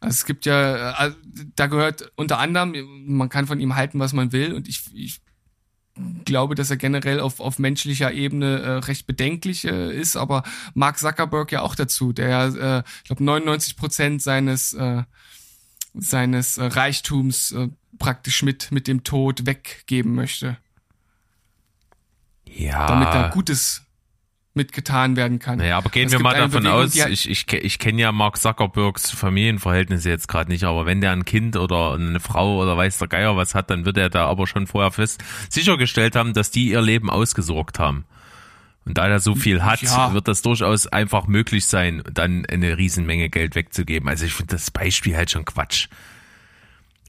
Also es gibt ja, äh, da gehört unter anderem, man kann von ihm halten, was man will, und ich, ich glaube, dass er generell auf, auf menschlicher Ebene äh, recht bedenklich äh, ist, aber Mark Zuckerberg ja auch dazu, der, äh, ich glaube, 99 Prozent seines äh, seines äh, Reichtums äh, praktisch mit, mit dem Tod weggeben möchte. Ja. Damit da Gutes mitgetan werden kann. Naja, aber gehen es wir mal davon Bewegung, aus, ich, ich, ich kenne ja Mark Zuckerbergs Familienverhältnisse jetzt gerade nicht, aber wenn der ein Kind oder eine Frau oder weiß der Geier was hat, dann wird er da aber schon vorher fest sichergestellt haben, dass die ihr Leben ausgesorgt haben. Und da er so viel hat, ja. wird das durchaus einfach möglich sein, dann eine Riesenmenge Geld wegzugeben. Also ich finde das Beispiel halt schon Quatsch.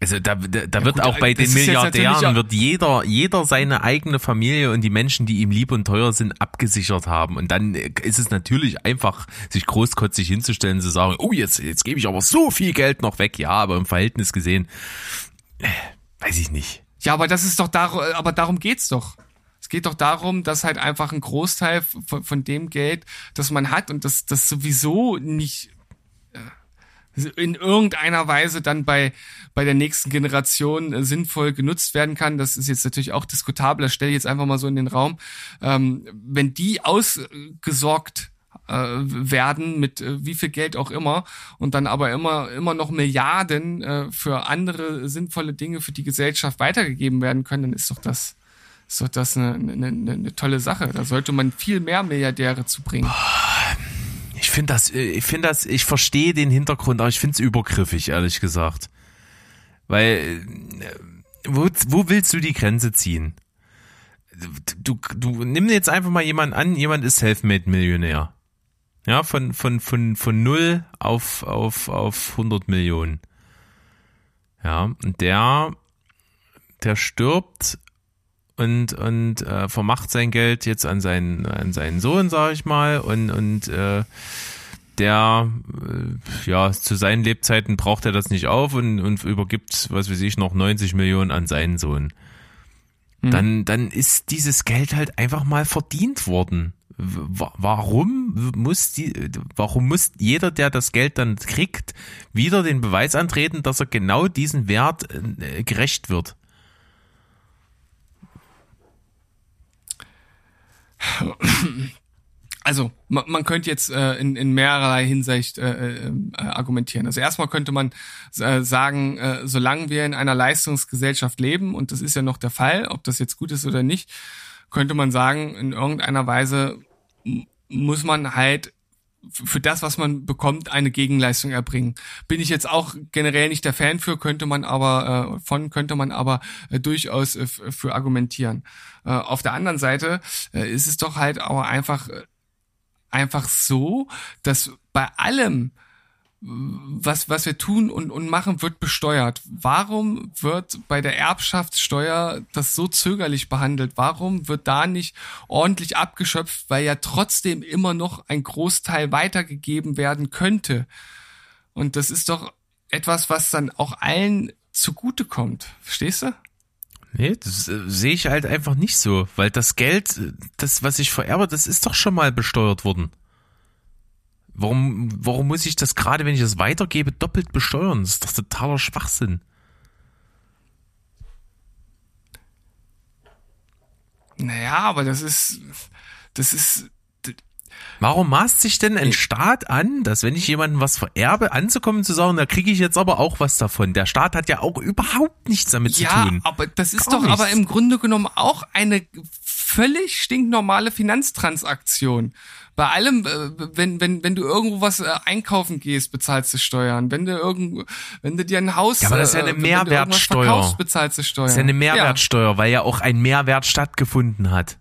Also da, da, da ja, wird gut, auch bei den Milliardären wird jeder, jeder seine eigene Familie und die Menschen, die ihm lieb und teuer sind, abgesichert haben. Und dann ist es natürlich einfach, sich großkotzig hinzustellen, zu sagen, oh, jetzt, jetzt gebe ich aber so viel Geld noch weg. Ja, aber im Verhältnis gesehen, äh, weiß ich nicht. Ja, aber das ist doch darum, aber darum geht's doch. Es geht doch darum, dass halt einfach ein Großteil von, von dem Geld, das man hat und das, das sowieso nicht äh, in irgendeiner Weise dann bei, bei der nächsten Generation äh, sinnvoll genutzt werden kann. Das ist jetzt natürlich auch diskutabel, das stelle ich jetzt einfach mal so in den Raum. Ähm, wenn die ausgesorgt äh, werden mit äh, wie viel Geld auch immer und dann aber immer immer noch Milliarden für andere sinnvolle Dinge für die Gesellschaft weitergegeben werden können, dann ist doch das ist doch das eine, eine, eine tolle Sache. Da sollte man viel mehr Milliardäre zu bringen. Ich finde das, ich finde das, ich verstehe den Hintergrund, aber ich finde es übergriffig, ehrlich gesagt. Weil, wo, wo willst du die Grenze ziehen? Du, du nimm jetzt einfach mal jemanden an, jemand ist Selfmade-Millionär. Ja, von, von, von, von null auf, auf, auf 100 Millionen. Ja, und der, der stirbt und, und äh, vermacht sein Geld jetzt an seinen, an seinen Sohn, sag ich mal, und, und äh, der, äh, ja, zu seinen Lebzeiten braucht er das nicht auf und, und übergibt, was weiß ich, noch 90 Millionen an seinen Sohn. Mhm. Dann, dann ist dieses Geld halt einfach mal verdient worden. Warum muss die, warum muss jeder, der das Geld dann kriegt, wieder den Beweis antreten, dass er genau diesen Wert äh, gerecht wird? Also man, man könnte jetzt äh, in, in mehrerlei Hinsicht äh, äh, argumentieren. Also erstmal könnte man äh, sagen, äh, solange wir in einer Leistungsgesellschaft leben, und das ist ja noch der Fall, ob das jetzt gut ist oder nicht, könnte man sagen, in irgendeiner Weise muss man halt für das, was man bekommt, eine Gegenleistung erbringen. Bin ich jetzt auch generell nicht der Fan für, könnte man aber äh, von könnte man aber äh, durchaus äh, für argumentieren. Äh, auf der anderen Seite äh, ist es doch halt aber einfach äh, einfach so, dass bei allem, was, was wir tun und, und machen, wird besteuert. Warum wird bei der Erbschaftssteuer das so zögerlich behandelt? Warum wird da nicht ordentlich abgeschöpft, weil ja trotzdem immer noch ein Großteil weitergegeben werden könnte? Und das ist doch etwas, was dann auch allen zugutekommt. Verstehst du? Nee, das äh, sehe ich halt einfach nicht so, weil das Geld, das, was ich vererbe, das ist doch schon mal besteuert worden. Warum, warum muss ich das gerade, wenn ich das weitergebe, doppelt besteuern? Das ist doch totaler Schwachsinn. Naja, aber das ist, das ist, Warum maßt sich denn ein Staat an, dass wenn ich jemandem was vererbe, anzukommen zu sagen, da kriege ich jetzt aber auch was davon? Der Staat hat ja auch überhaupt nichts damit ja, zu tun. Ja, aber das ist Gar doch nichts. aber im Grunde genommen auch eine völlig stinknormale Finanztransaktion. Bei allem, äh, wenn, wenn, wenn du irgendwo was äh, einkaufen gehst, bezahlst du Steuern. Wenn du irgendwo, wenn du dir ein Haus, ja, aber das ist ja eine äh, Mehrwertsteuer. Verkaufst, bezahlst du Steuern. Das ist ja eine Mehrwertsteuer, ja. weil ja auch ein Mehrwert stattgefunden hat.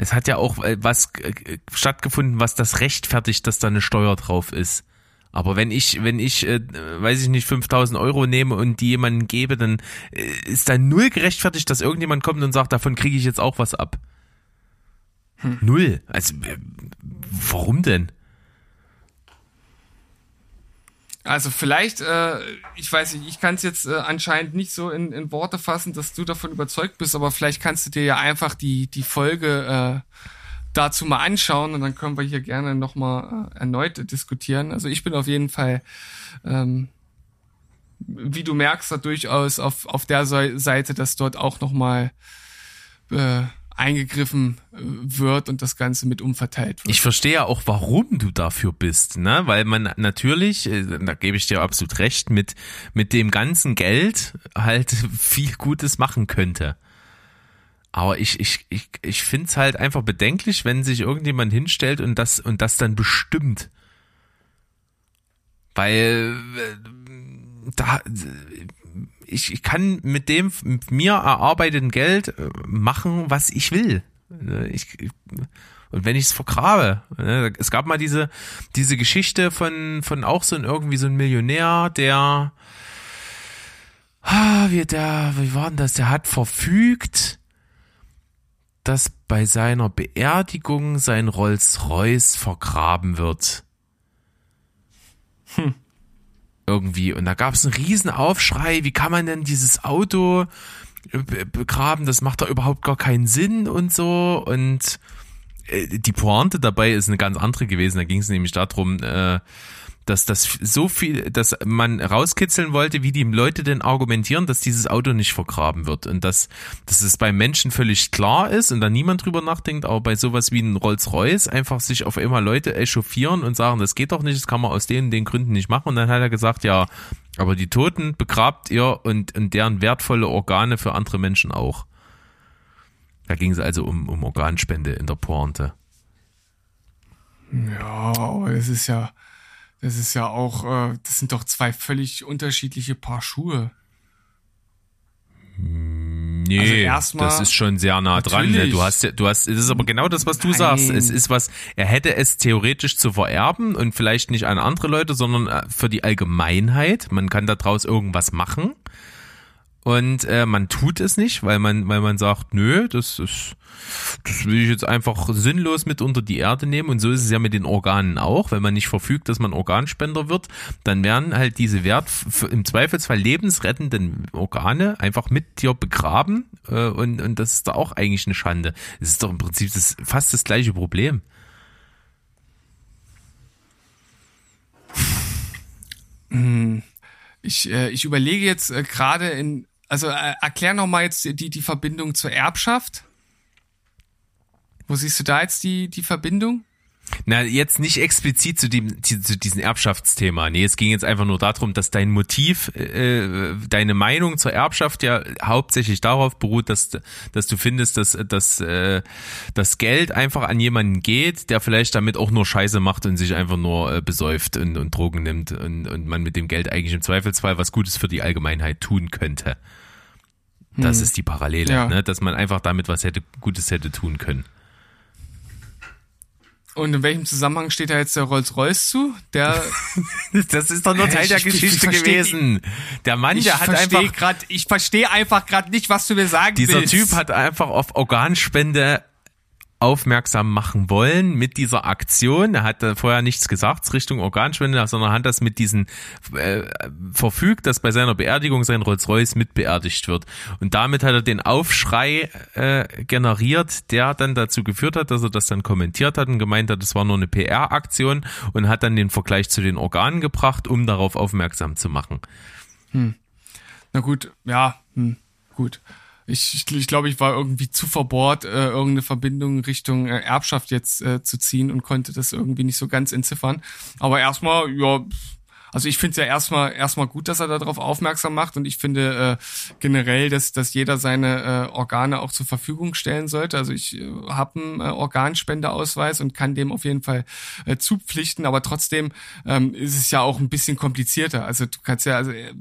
Es hat ja auch äh, was äh, stattgefunden, was das rechtfertigt, dass da eine Steuer drauf ist. Aber wenn ich, wenn ich, äh, weiß ich nicht, 5000 Euro nehme und die jemandem gebe, dann äh, ist da null gerechtfertigt, dass irgendjemand kommt und sagt, davon kriege ich jetzt auch was ab. Hm. Null. Also, äh, warum denn? Also vielleicht, äh, ich weiß nicht, ich kann es jetzt äh, anscheinend nicht so in, in Worte fassen, dass du davon überzeugt bist, aber vielleicht kannst du dir ja einfach die, die Folge äh, dazu mal anschauen und dann können wir hier gerne nochmal äh, erneut diskutieren. Also ich bin auf jeden Fall, ähm, wie du merkst, da durchaus auf, auf der Seite, dass dort auch nochmal äh, eingegriffen äh, wird und das Ganze mit umverteilt wird. Ich verstehe ja auch, warum du dafür bist, ne? Weil man natürlich, äh, da gebe ich dir absolut recht, mit, mit dem ganzen Geld halt viel Gutes machen könnte. Aber ich, ich, ich, ich finde es halt einfach bedenklich, wenn sich irgendjemand hinstellt und das, und das dann bestimmt. Weil äh, da ich, ich kann mit dem mir erarbeiteten Geld äh, machen, was ich will. Äh, ich, und wenn ich es vergrabe, ne, es gab mal diese diese Geschichte von von auch so ein irgendwie so ein Millionär, der ah, wie der wie war denn das? Der hat verfügt, dass bei seiner Beerdigung sein Rolls Royce vergraben wird. Hm irgendwie. Und da gab es einen riesen Aufschrei, wie kann man denn dieses Auto äh, begraben, das macht doch überhaupt gar keinen Sinn und so. Und äh, die Pointe dabei ist eine ganz andere gewesen. Da ging es nämlich darum, äh, dass das so viel, dass man rauskitzeln wollte, wie die Leute denn argumentieren, dass dieses Auto nicht vergraben wird und dass, dass es bei Menschen völlig klar ist und da niemand drüber nachdenkt, aber bei sowas wie ein Rolls-Royce einfach sich auf einmal Leute echauffieren und sagen, das geht doch nicht, das kann man aus den den Gründen nicht machen und dann hat er gesagt, ja, Aber die Toten begrabt ihr und, und deren wertvolle Organe für andere Menschen auch. Da ging es also um, um Organspende in der Pointe. Ja, aber das ist ja, das ist ja auch, äh, das sind doch zwei völlig unterschiedliche Paar Schuhe. Nee, also das ist schon sehr nah dran. Ne? Du hast, du hast, es ist aber genau das, was du Nein. sagst. Es ist was, er hätte es theoretisch zu vererben und vielleicht nicht an andere Leute, sondern äh, für die Allgemeinheit. Man kann daraus irgendwas machen und äh, man tut es nicht, weil man, weil man sagt, nö, das ist, das will ich jetzt einfach sinnlos mit unter die Erde nehmen. Und so ist es ja mit den Organen auch. Wenn man nicht verfügt, dass man Organspender wird, dann werden halt diese Wert im Zweifelsfall lebensrettenden Organe einfach mit dir begraben. Äh, und, und das ist da auch eigentlich eine Schande. Es ist doch im Prinzip das, fast das gleiche Problem. Hm. Ich, äh, ich überlege jetzt äh, gerade in, also äh, erklär noch mal jetzt die, die Verbindung zur Erbschaft. Wo siehst du da jetzt die, die Verbindung? Na, jetzt nicht explizit zu, dem, zu diesem Erbschaftsthema. Nee, es ging jetzt einfach nur darum, dass dein Motiv, äh, deine Meinung zur Erbschaft ja hauptsächlich darauf beruht, dass, dass du findest, dass, dass äh, das Geld einfach an jemanden geht, der vielleicht damit auch nur Scheiße macht und sich einfach nur äh, besäuft und, und Drogen nimmt und, und man mit dem Geld eigentlich im Zweifelsfall was Gutes für die Allgemeinheit tun könnte. Das hm. ist die Parallele, ja. ne? dass man einfach damit was hätte Gutes hätte tun können. Und in welchem Zusammenhang steht da jetzt der Rolls-Royce zu? Der das ist doch nur Teil ich, der Geschichte ich, ich gewesen. Der Mann, der hat einfach grad, ich verstehe einfach gerade nicht, was du mir sagen dieser willst. Dieser Typ hat einfach auf Organspende aufmerksam machen wollen mit dieser Aktion. Er hat vorher nichts gesagt Richtung Organspende, sondern hat das mit diesen äh, verfügt, dass bei seiner Beerdigung sein Rolls-Royce mit beerdigt wird. Und damit hat er den Aufschrei äh, generiert, der dann dazu geführt hat, dass er das dann kommentiert hat und gemeint hat, es war nur eine PR-Aktion und hat dann den Vergleich zu den Organen gebracht, um darauf aufmerksam zu machen. Hm. Na gut, ja, hm, gut. Ich, ich, ich glaube, ich war irgendwie zu verbohrt, äh, irgendeine Verbindung Richtung äh, Erbschaft jetzt äh, zu ziehen und konnte das irgendwie nicht so ganz entziffern. Aber erstmal, ja, also ich finde es ja erstmal erstmal gut, dass er darauf aufmerksam macht und ich finde äh, generell, dass, dass jeder seine äh, Organe auch zur Verfügung stellen sollte. Also ich äh, habe einen äh, Organspendeausweis und kann dem auf jeden Fall äh, zupflichten, aber trotzdem ähm, ist es ja auch ein bisschen komplizierter. Also du kannst ja, also äh,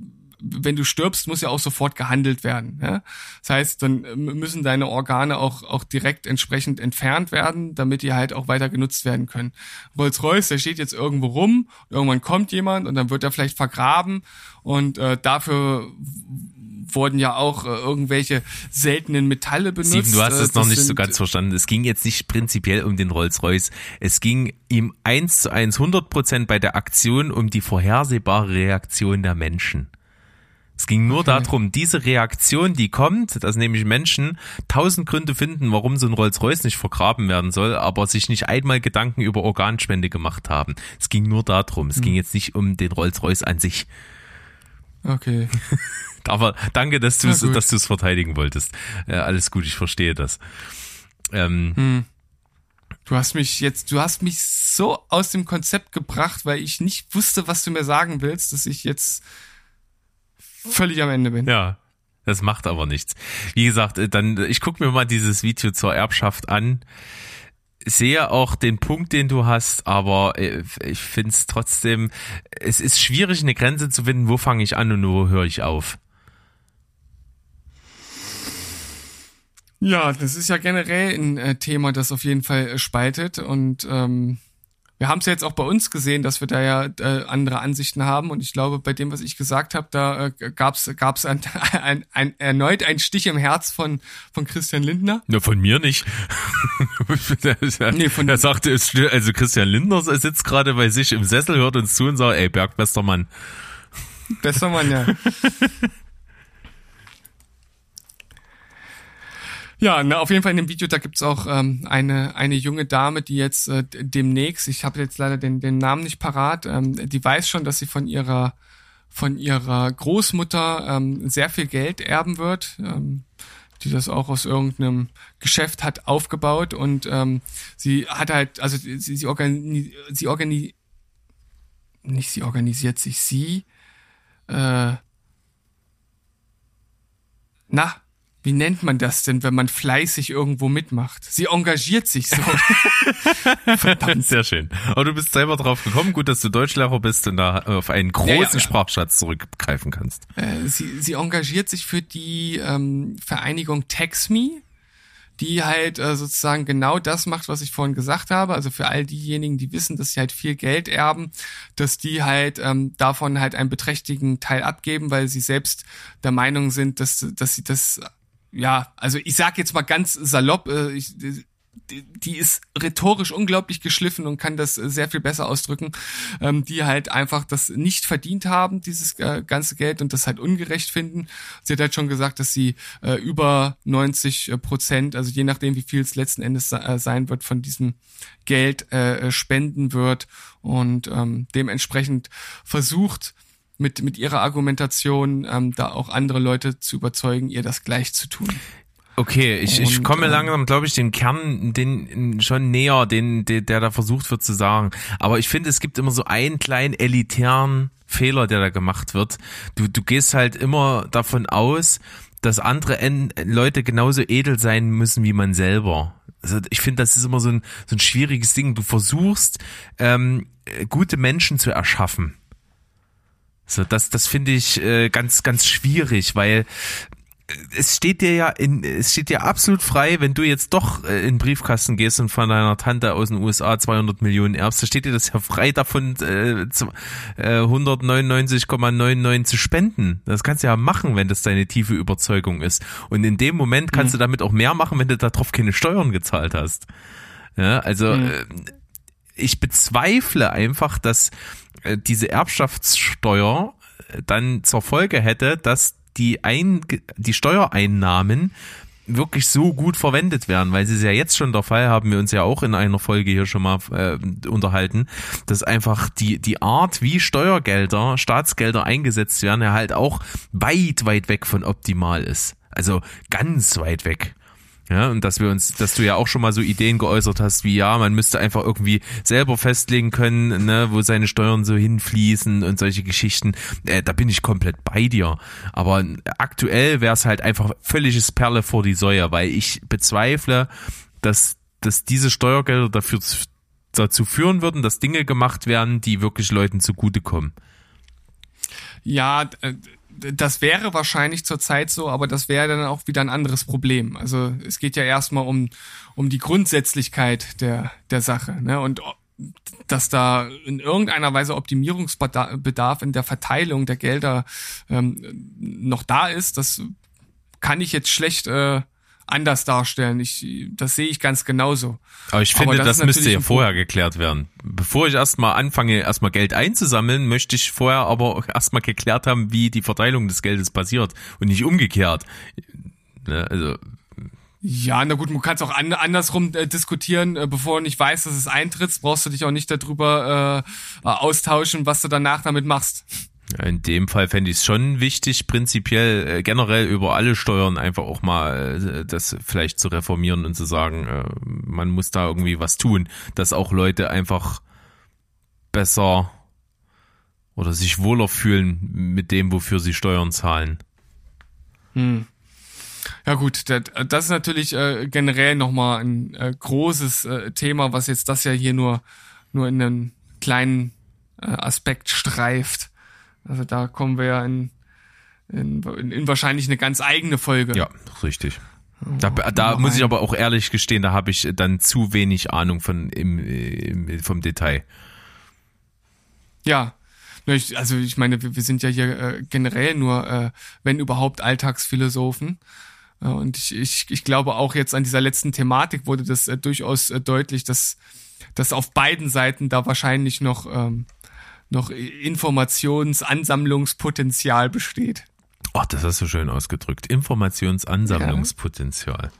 wenn du stirbst, muss ja auch sofort gehandelt werden. Ja? Das heißt, dann äh, müssen deine Organe auch, auch direkt entsprechend entfernt werden, damit die halt auch weiter genutzt werden können. Rolls-Royce, der steht jetzt irgendwo rum, irgendwann kommt jemand und dann wird er vielleicht vergraben und äh, dafür wurden ja auch äh, irgendwelche seltenen Metalle benutzt. Steven, du hast es äh, noch nicht so ganz verstanden. Es ging jetzt nicht prinzipiell um den Rolls-Royce. Es ging ihm eins zu eins 100 Prozent bei der Aktion um die vorhersehbare Reaktion der Menschen. Es ging nur okay. darum, diese Reaktion, die kommt, dass nämlich Menschen tausend Gründe finden, warum so ein Rolls-Royce nicht vergraben werden soll, aber sich nicht einmal Gedanken über Organspende gemacht haben. Es ging nur darum. Es hm. ging jetzt nicht um den Rolls-Royce an sich. Okay. aber danke, dass du es, dass du es verteidigen wolltest. Ja, alles gut, ich verstehe das. Ähm, hm. Du hast mich jetzt, du hast mich so aus dem Konzept gebracht, weil ich nicht wusste, was du mir sagen willst, dass ich jetzt völlig am Ende bin. Ja. Das macht aber nichts. Wie gesagt, äh, dann ich gucke mir mal dieses Video zur Erbschaft an. Sehe auch den Punkt, den du hast, aber äh, ich finde es trotzdem, es ist schwierig, eine Grenze zu finden, wo fange ich an und wo höre ich auf. Ja, das ist ja generell ein äh, Thema, das auf jeden Fall spaltet und ähm, wir haben es ja jetzt auch bei uns gesehen, dass wir da ja äh, andere Ansichten haben. Und ich glaube, bei dem, was ich gesagt habe, da äh, gab's gab's ein, ein, ein, erneut einen Stich im Herz von, von Christian Lindner. Ja, von mir nicht. der, nee, von der sagte, also Christian Lindner sitzt gerade bei sich im Sessel, hört uns zu und sagt, ey, Berg, bester Mann. Bester Mann, ja. Ja, na, auf jeden Fall in dem Video, da gibt's auch ähm, eine, eine junge Dame, die jetzt äh, demnächst, ich habe jetzt leider den, den Namen nicht parat, ähm, die weiß schon, dass sie von ihrer von ihrer Großmutter ähm, sehr viel Geld erben wird, ähm, die das auch aus irgendeinem Geschäft hat aufgebaut und ähm, sie hat halt, also sie, sie, organi sie organi nicht sie organisiert sich, sie äh, na, wie nennt man das denn, wenn man fleißig irgendwo mitmacht? Sie engagiert sich so. Verdammt. Sehr schön. Aber du bist selber drauf gekommen. Gut, dass du Deutschlehrer bist und da auf einen großen ja, ja. Sprachschatz zurückgreifen kannst. Äh, sie, sie engagiert sich für die ähm, Vereinigung TaxMe die halt äh, sozusagen genau das macht, was ich vorhin gesagt habe. Also für all diejenigen, die wissen, dass sie halt viel Geld erben, dass die halt ähm, davon halt einen beträchtlichen Teil abgeben, weil sie selbst der Meinung sind, dass, dass sie das ja, also ich sag jetzt mal ganz salopp, äh, ich, die ist rhetorisch unglaublich geschliffen und kann das sehr viel besser ausdrücken, ähm, die halt einfach das nicht verdient haben, dieses äh, ganze Geld und das halt ungerecht finden. Sie hat halt schon gesagt, dass sie äh, über 90 Prozent, also je nachdem, wie viel es letzten Endes äh, sein wird, von diesem Geld äh, spenden wird und ähm, dementsprechend versucht, mit, mit ihrer Argumentation ähm, da auch andere Leute zu überzeugen, ihr das gleich zu tun. Okay, ich, ich komme ähm, langsam, glaube ich, den Kern, den schon näher, den, der, der da versucht wird zu sagen. Aber ich finde, es gibt immer so einen kleinen elitären Fehler, der da gemacht wird. Du, du gehst halt immer davon aus, dass andere Leute genauso edel sein müssen wie man selber. Also ich finde, das ist immer so ein, so ein schwieriges Ding. Du versuchst, ähm, gute Menschen zu erschaffen. So, das, das finde ich äh, ganz, ganz schwierig, weil es steht dir ja in, es steht dir absolut frei, wenn du jetzt doch äh, in den Briefkasten gehst und von deiner Tante aus den USA 200 Millionen erbst, da steht dir das ja frei davon, äh, äh, 199,99 zu spenden. Das kannst du ja machen, wenn das deine tiefe Überzeugung ist. Und in dem Moment kannst mhm. du damit auch mehr machen, wenn du darauf keine Steuern gezahlt hast. Ja, also mhm. äh, ich bezweifle einfach, dass äh, diese Erbschaftssteuer äh, dann zur Folge hätte, dass die, Ein die Steuereinnahmen wirklich so gut verwendet werden, weil sie es ja jetzt schon der Fall, haben wir uns ja auch in einer Folge hier schon mal äh, unterhalten, dass einfach die, die Art, wie Steuergelder, Staatsgelder eingesetzt werden, ja halt auch weit, weit weg von optimal ist. Also ganz weit weg. Ja, und dass wir uns, dass du ja auch schon mal so Ideen geäußert hast, wie ja, man müsste einfach irgendwie selber festlegen können, ne, wo seine Steuern so hinfließen und solche Geschichten. Äh, da bin ich komplett bei dir. Aber aktuell wäre es halt einfach völliges Perle vor die Säue, weil ich bezweifle, dass, dass diese Steuergelder dafür dazu führen würden, dass Dinge gemacht werden, die wirklich Leuten zugutekommen. Ja, äh, das wäre wahrscheinlich zurzeit so, aber das wäre dann auch wieder ein anderes Problem. Also es geht ja erstmal um, um die Grundsätzlichkeit der, der Sache. Ne? Und dass da in irgendeiner Weise Optimierungsbedarf in der Verteilung der Gelder ähm, noch da ist, das kann ich jetzt schlecht äh, anders darstellen. Ich, das sehe ich ganz genauso. Aber ich finde, Aber das, das müsste ja vorher geklärt werden. Bevor ich erstmal anfange, erstmal Geld einzusammeln, möchte ich vorher aber erstmal geklärt haben, wie die Verteilung des Geldes passiert und nicht umgekehrt. Ne, also ja, na gut, man kann es auch an, andersrum äh, diskutieren. Äh, bevor du nicht weißt, dass es eintritt, brauchst du dich auch nicht darüber äh, austauschen, was du danach damit machst. In dem Fall fände ich es schon wichtig, prinzipiell äh, generell über alle Steuern einfach auch mal äh, das vielleicht zu reformieren und zu sagen, äh, man muss da irgendwie was tun, dass auch Leute einfach besser oder sich wohler fühlen mit dem, wofür sie Steuern zahlen. Hm. Ja gut, das, ist natürlich äh, generell nochmal ein äh, großes äh, Thema, was jetzt das ja hier nur, nur in einem kleinen äh, Aspekt streift. Also da kommen wir ja in, in, in wahrscheinlich eine ganz eigene Folge. Ja, richtig. Da, da muss ich aber auch ehrlich gestehen, da habe ich dann zu wenig Ahnung von im, im, vom Detail. Ja, also ich meine, wir, sind ja hier äh, generell nur, äh, wenn überhaupt, Alltagsphilosophen. Äh, und ich, ich, ich glaube auch jetzt an dieser letzten Thematik wurde das durchaus deutlich, dass, dass auf beiden Seiten da wahrscheinlich noch ähm, noch Informationsansammlungspotenzial besteht. Ach, das hast du schön ausgedrückt. Informationsansammlungspotenzial. Ja.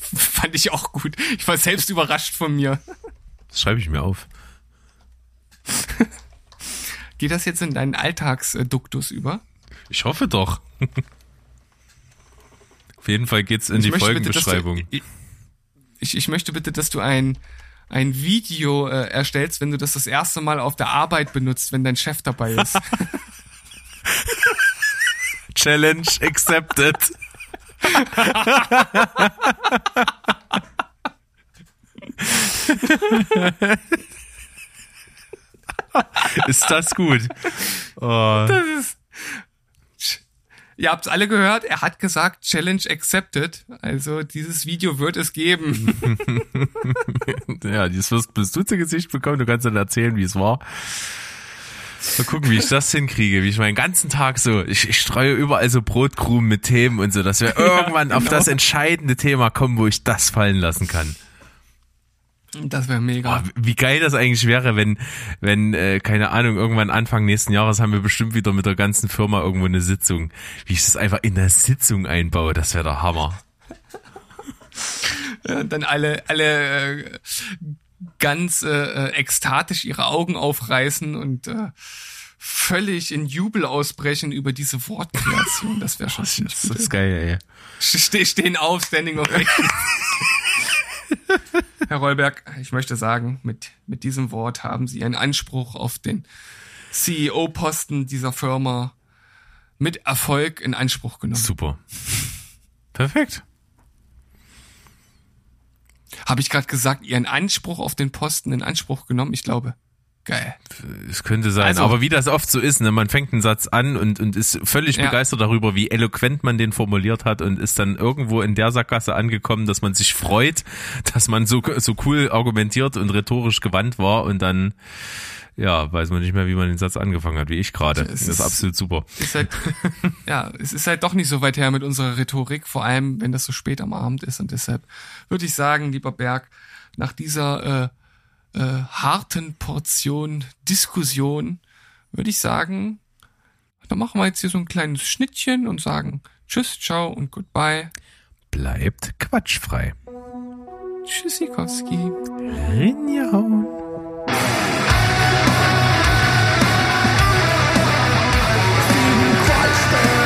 Fand ich auch gut. Ich war selbst überrascht von mir. Das schreibe ich mir auf. Geht das jetzt in deinen Alltagsduktus über? Ich hoffe doch. Auf jeden Fall geht's in ich die Folgenbeschreibung. Bitte, du, ich, ich möchte bitte, dass du ein ein Video äh, erstellst, wenn du das das erste Mal auf der Arbeit benutzt, wenn dein Chef dabei ist. Challenge accepted. ist das gut? Oh. Das ist, Ihr habt's alle gehört, er hat gesagt, Challenge accepted. Also dieses Video wird es geben. ja, dieses wirst, bist du zu Gesicht bekommen, du kannst dann erzählen, wie es war. Mal gucken, wie ich das hinkriege, wie ich meinen ganzen Tag so, ich, ich streue überall so Brotkrumen mit Themen und so, dass wir irgendwann ja, genau. auf das entscheidende Thema kommen, wo ich das fallen lassen kann. Das wäre mega. Oh, wie geil das eigentlich wäre, wenn, wenn, äh, keine Ahnung, irgendwann Anfang nächsten Jahres haben wir bestimmt wieder mit der ganzen Firma irgendwo eine Sitzung. Wie ich das einfach in der Sitzung einbaue, das wäre der Hammer. Ja, dann alle, alle äh, ganz äh, äh, ekstatisch ihre Augen aufreißen und äh, völlig in Jubel ausbrechen über diese Wortkreation. Das wäre schon das, das ist geil, ey. Ste stehen auf, Standing Ovation. Herr Rollberg, ich möchte sagen, mit, mit diesem Wort haben Sie einen Anspruch auf den CEO-Posten dieser Firma mit Erfolg in Anspruch genommen. Super. Perfekt. Habe ich gerade gesagt, Ihren Anspruch auf den Posten in Anspruch genommen? Ich glaube. Geil. Es könnte sein, also, aber wie das oft so ist, ne, man fängt einen Satz an und, und ist völlig ja. begeistert darüber, wie eloquent man den formuliert hat und ist dann irgendwo in der Sackgasse angekommen, dass man sich freut, dass man so, so cool argumentiert und rhetorisch gewandt war und dann ja, weiß man nicht mehr, wie man den Satz angefangen hat, wie ich gerade. Das ist absolut super. Ist halt, ja, es ist halt doch nicht so weit her mit unserer Rhetorik, vor allem wenn das so spät am Abend ist. Und deshalb würde ich sagen, lieber Berg, nach dieser äh, äh, harten Portion Diskussion würde ich sagen, dann machen wir jetzt hier so ein kleines Schnittchen und sagen Tschüss, ciao und goodbye. Bleibt quatschfrei. Tschüssikowski. Rinjahauen. Quatsch,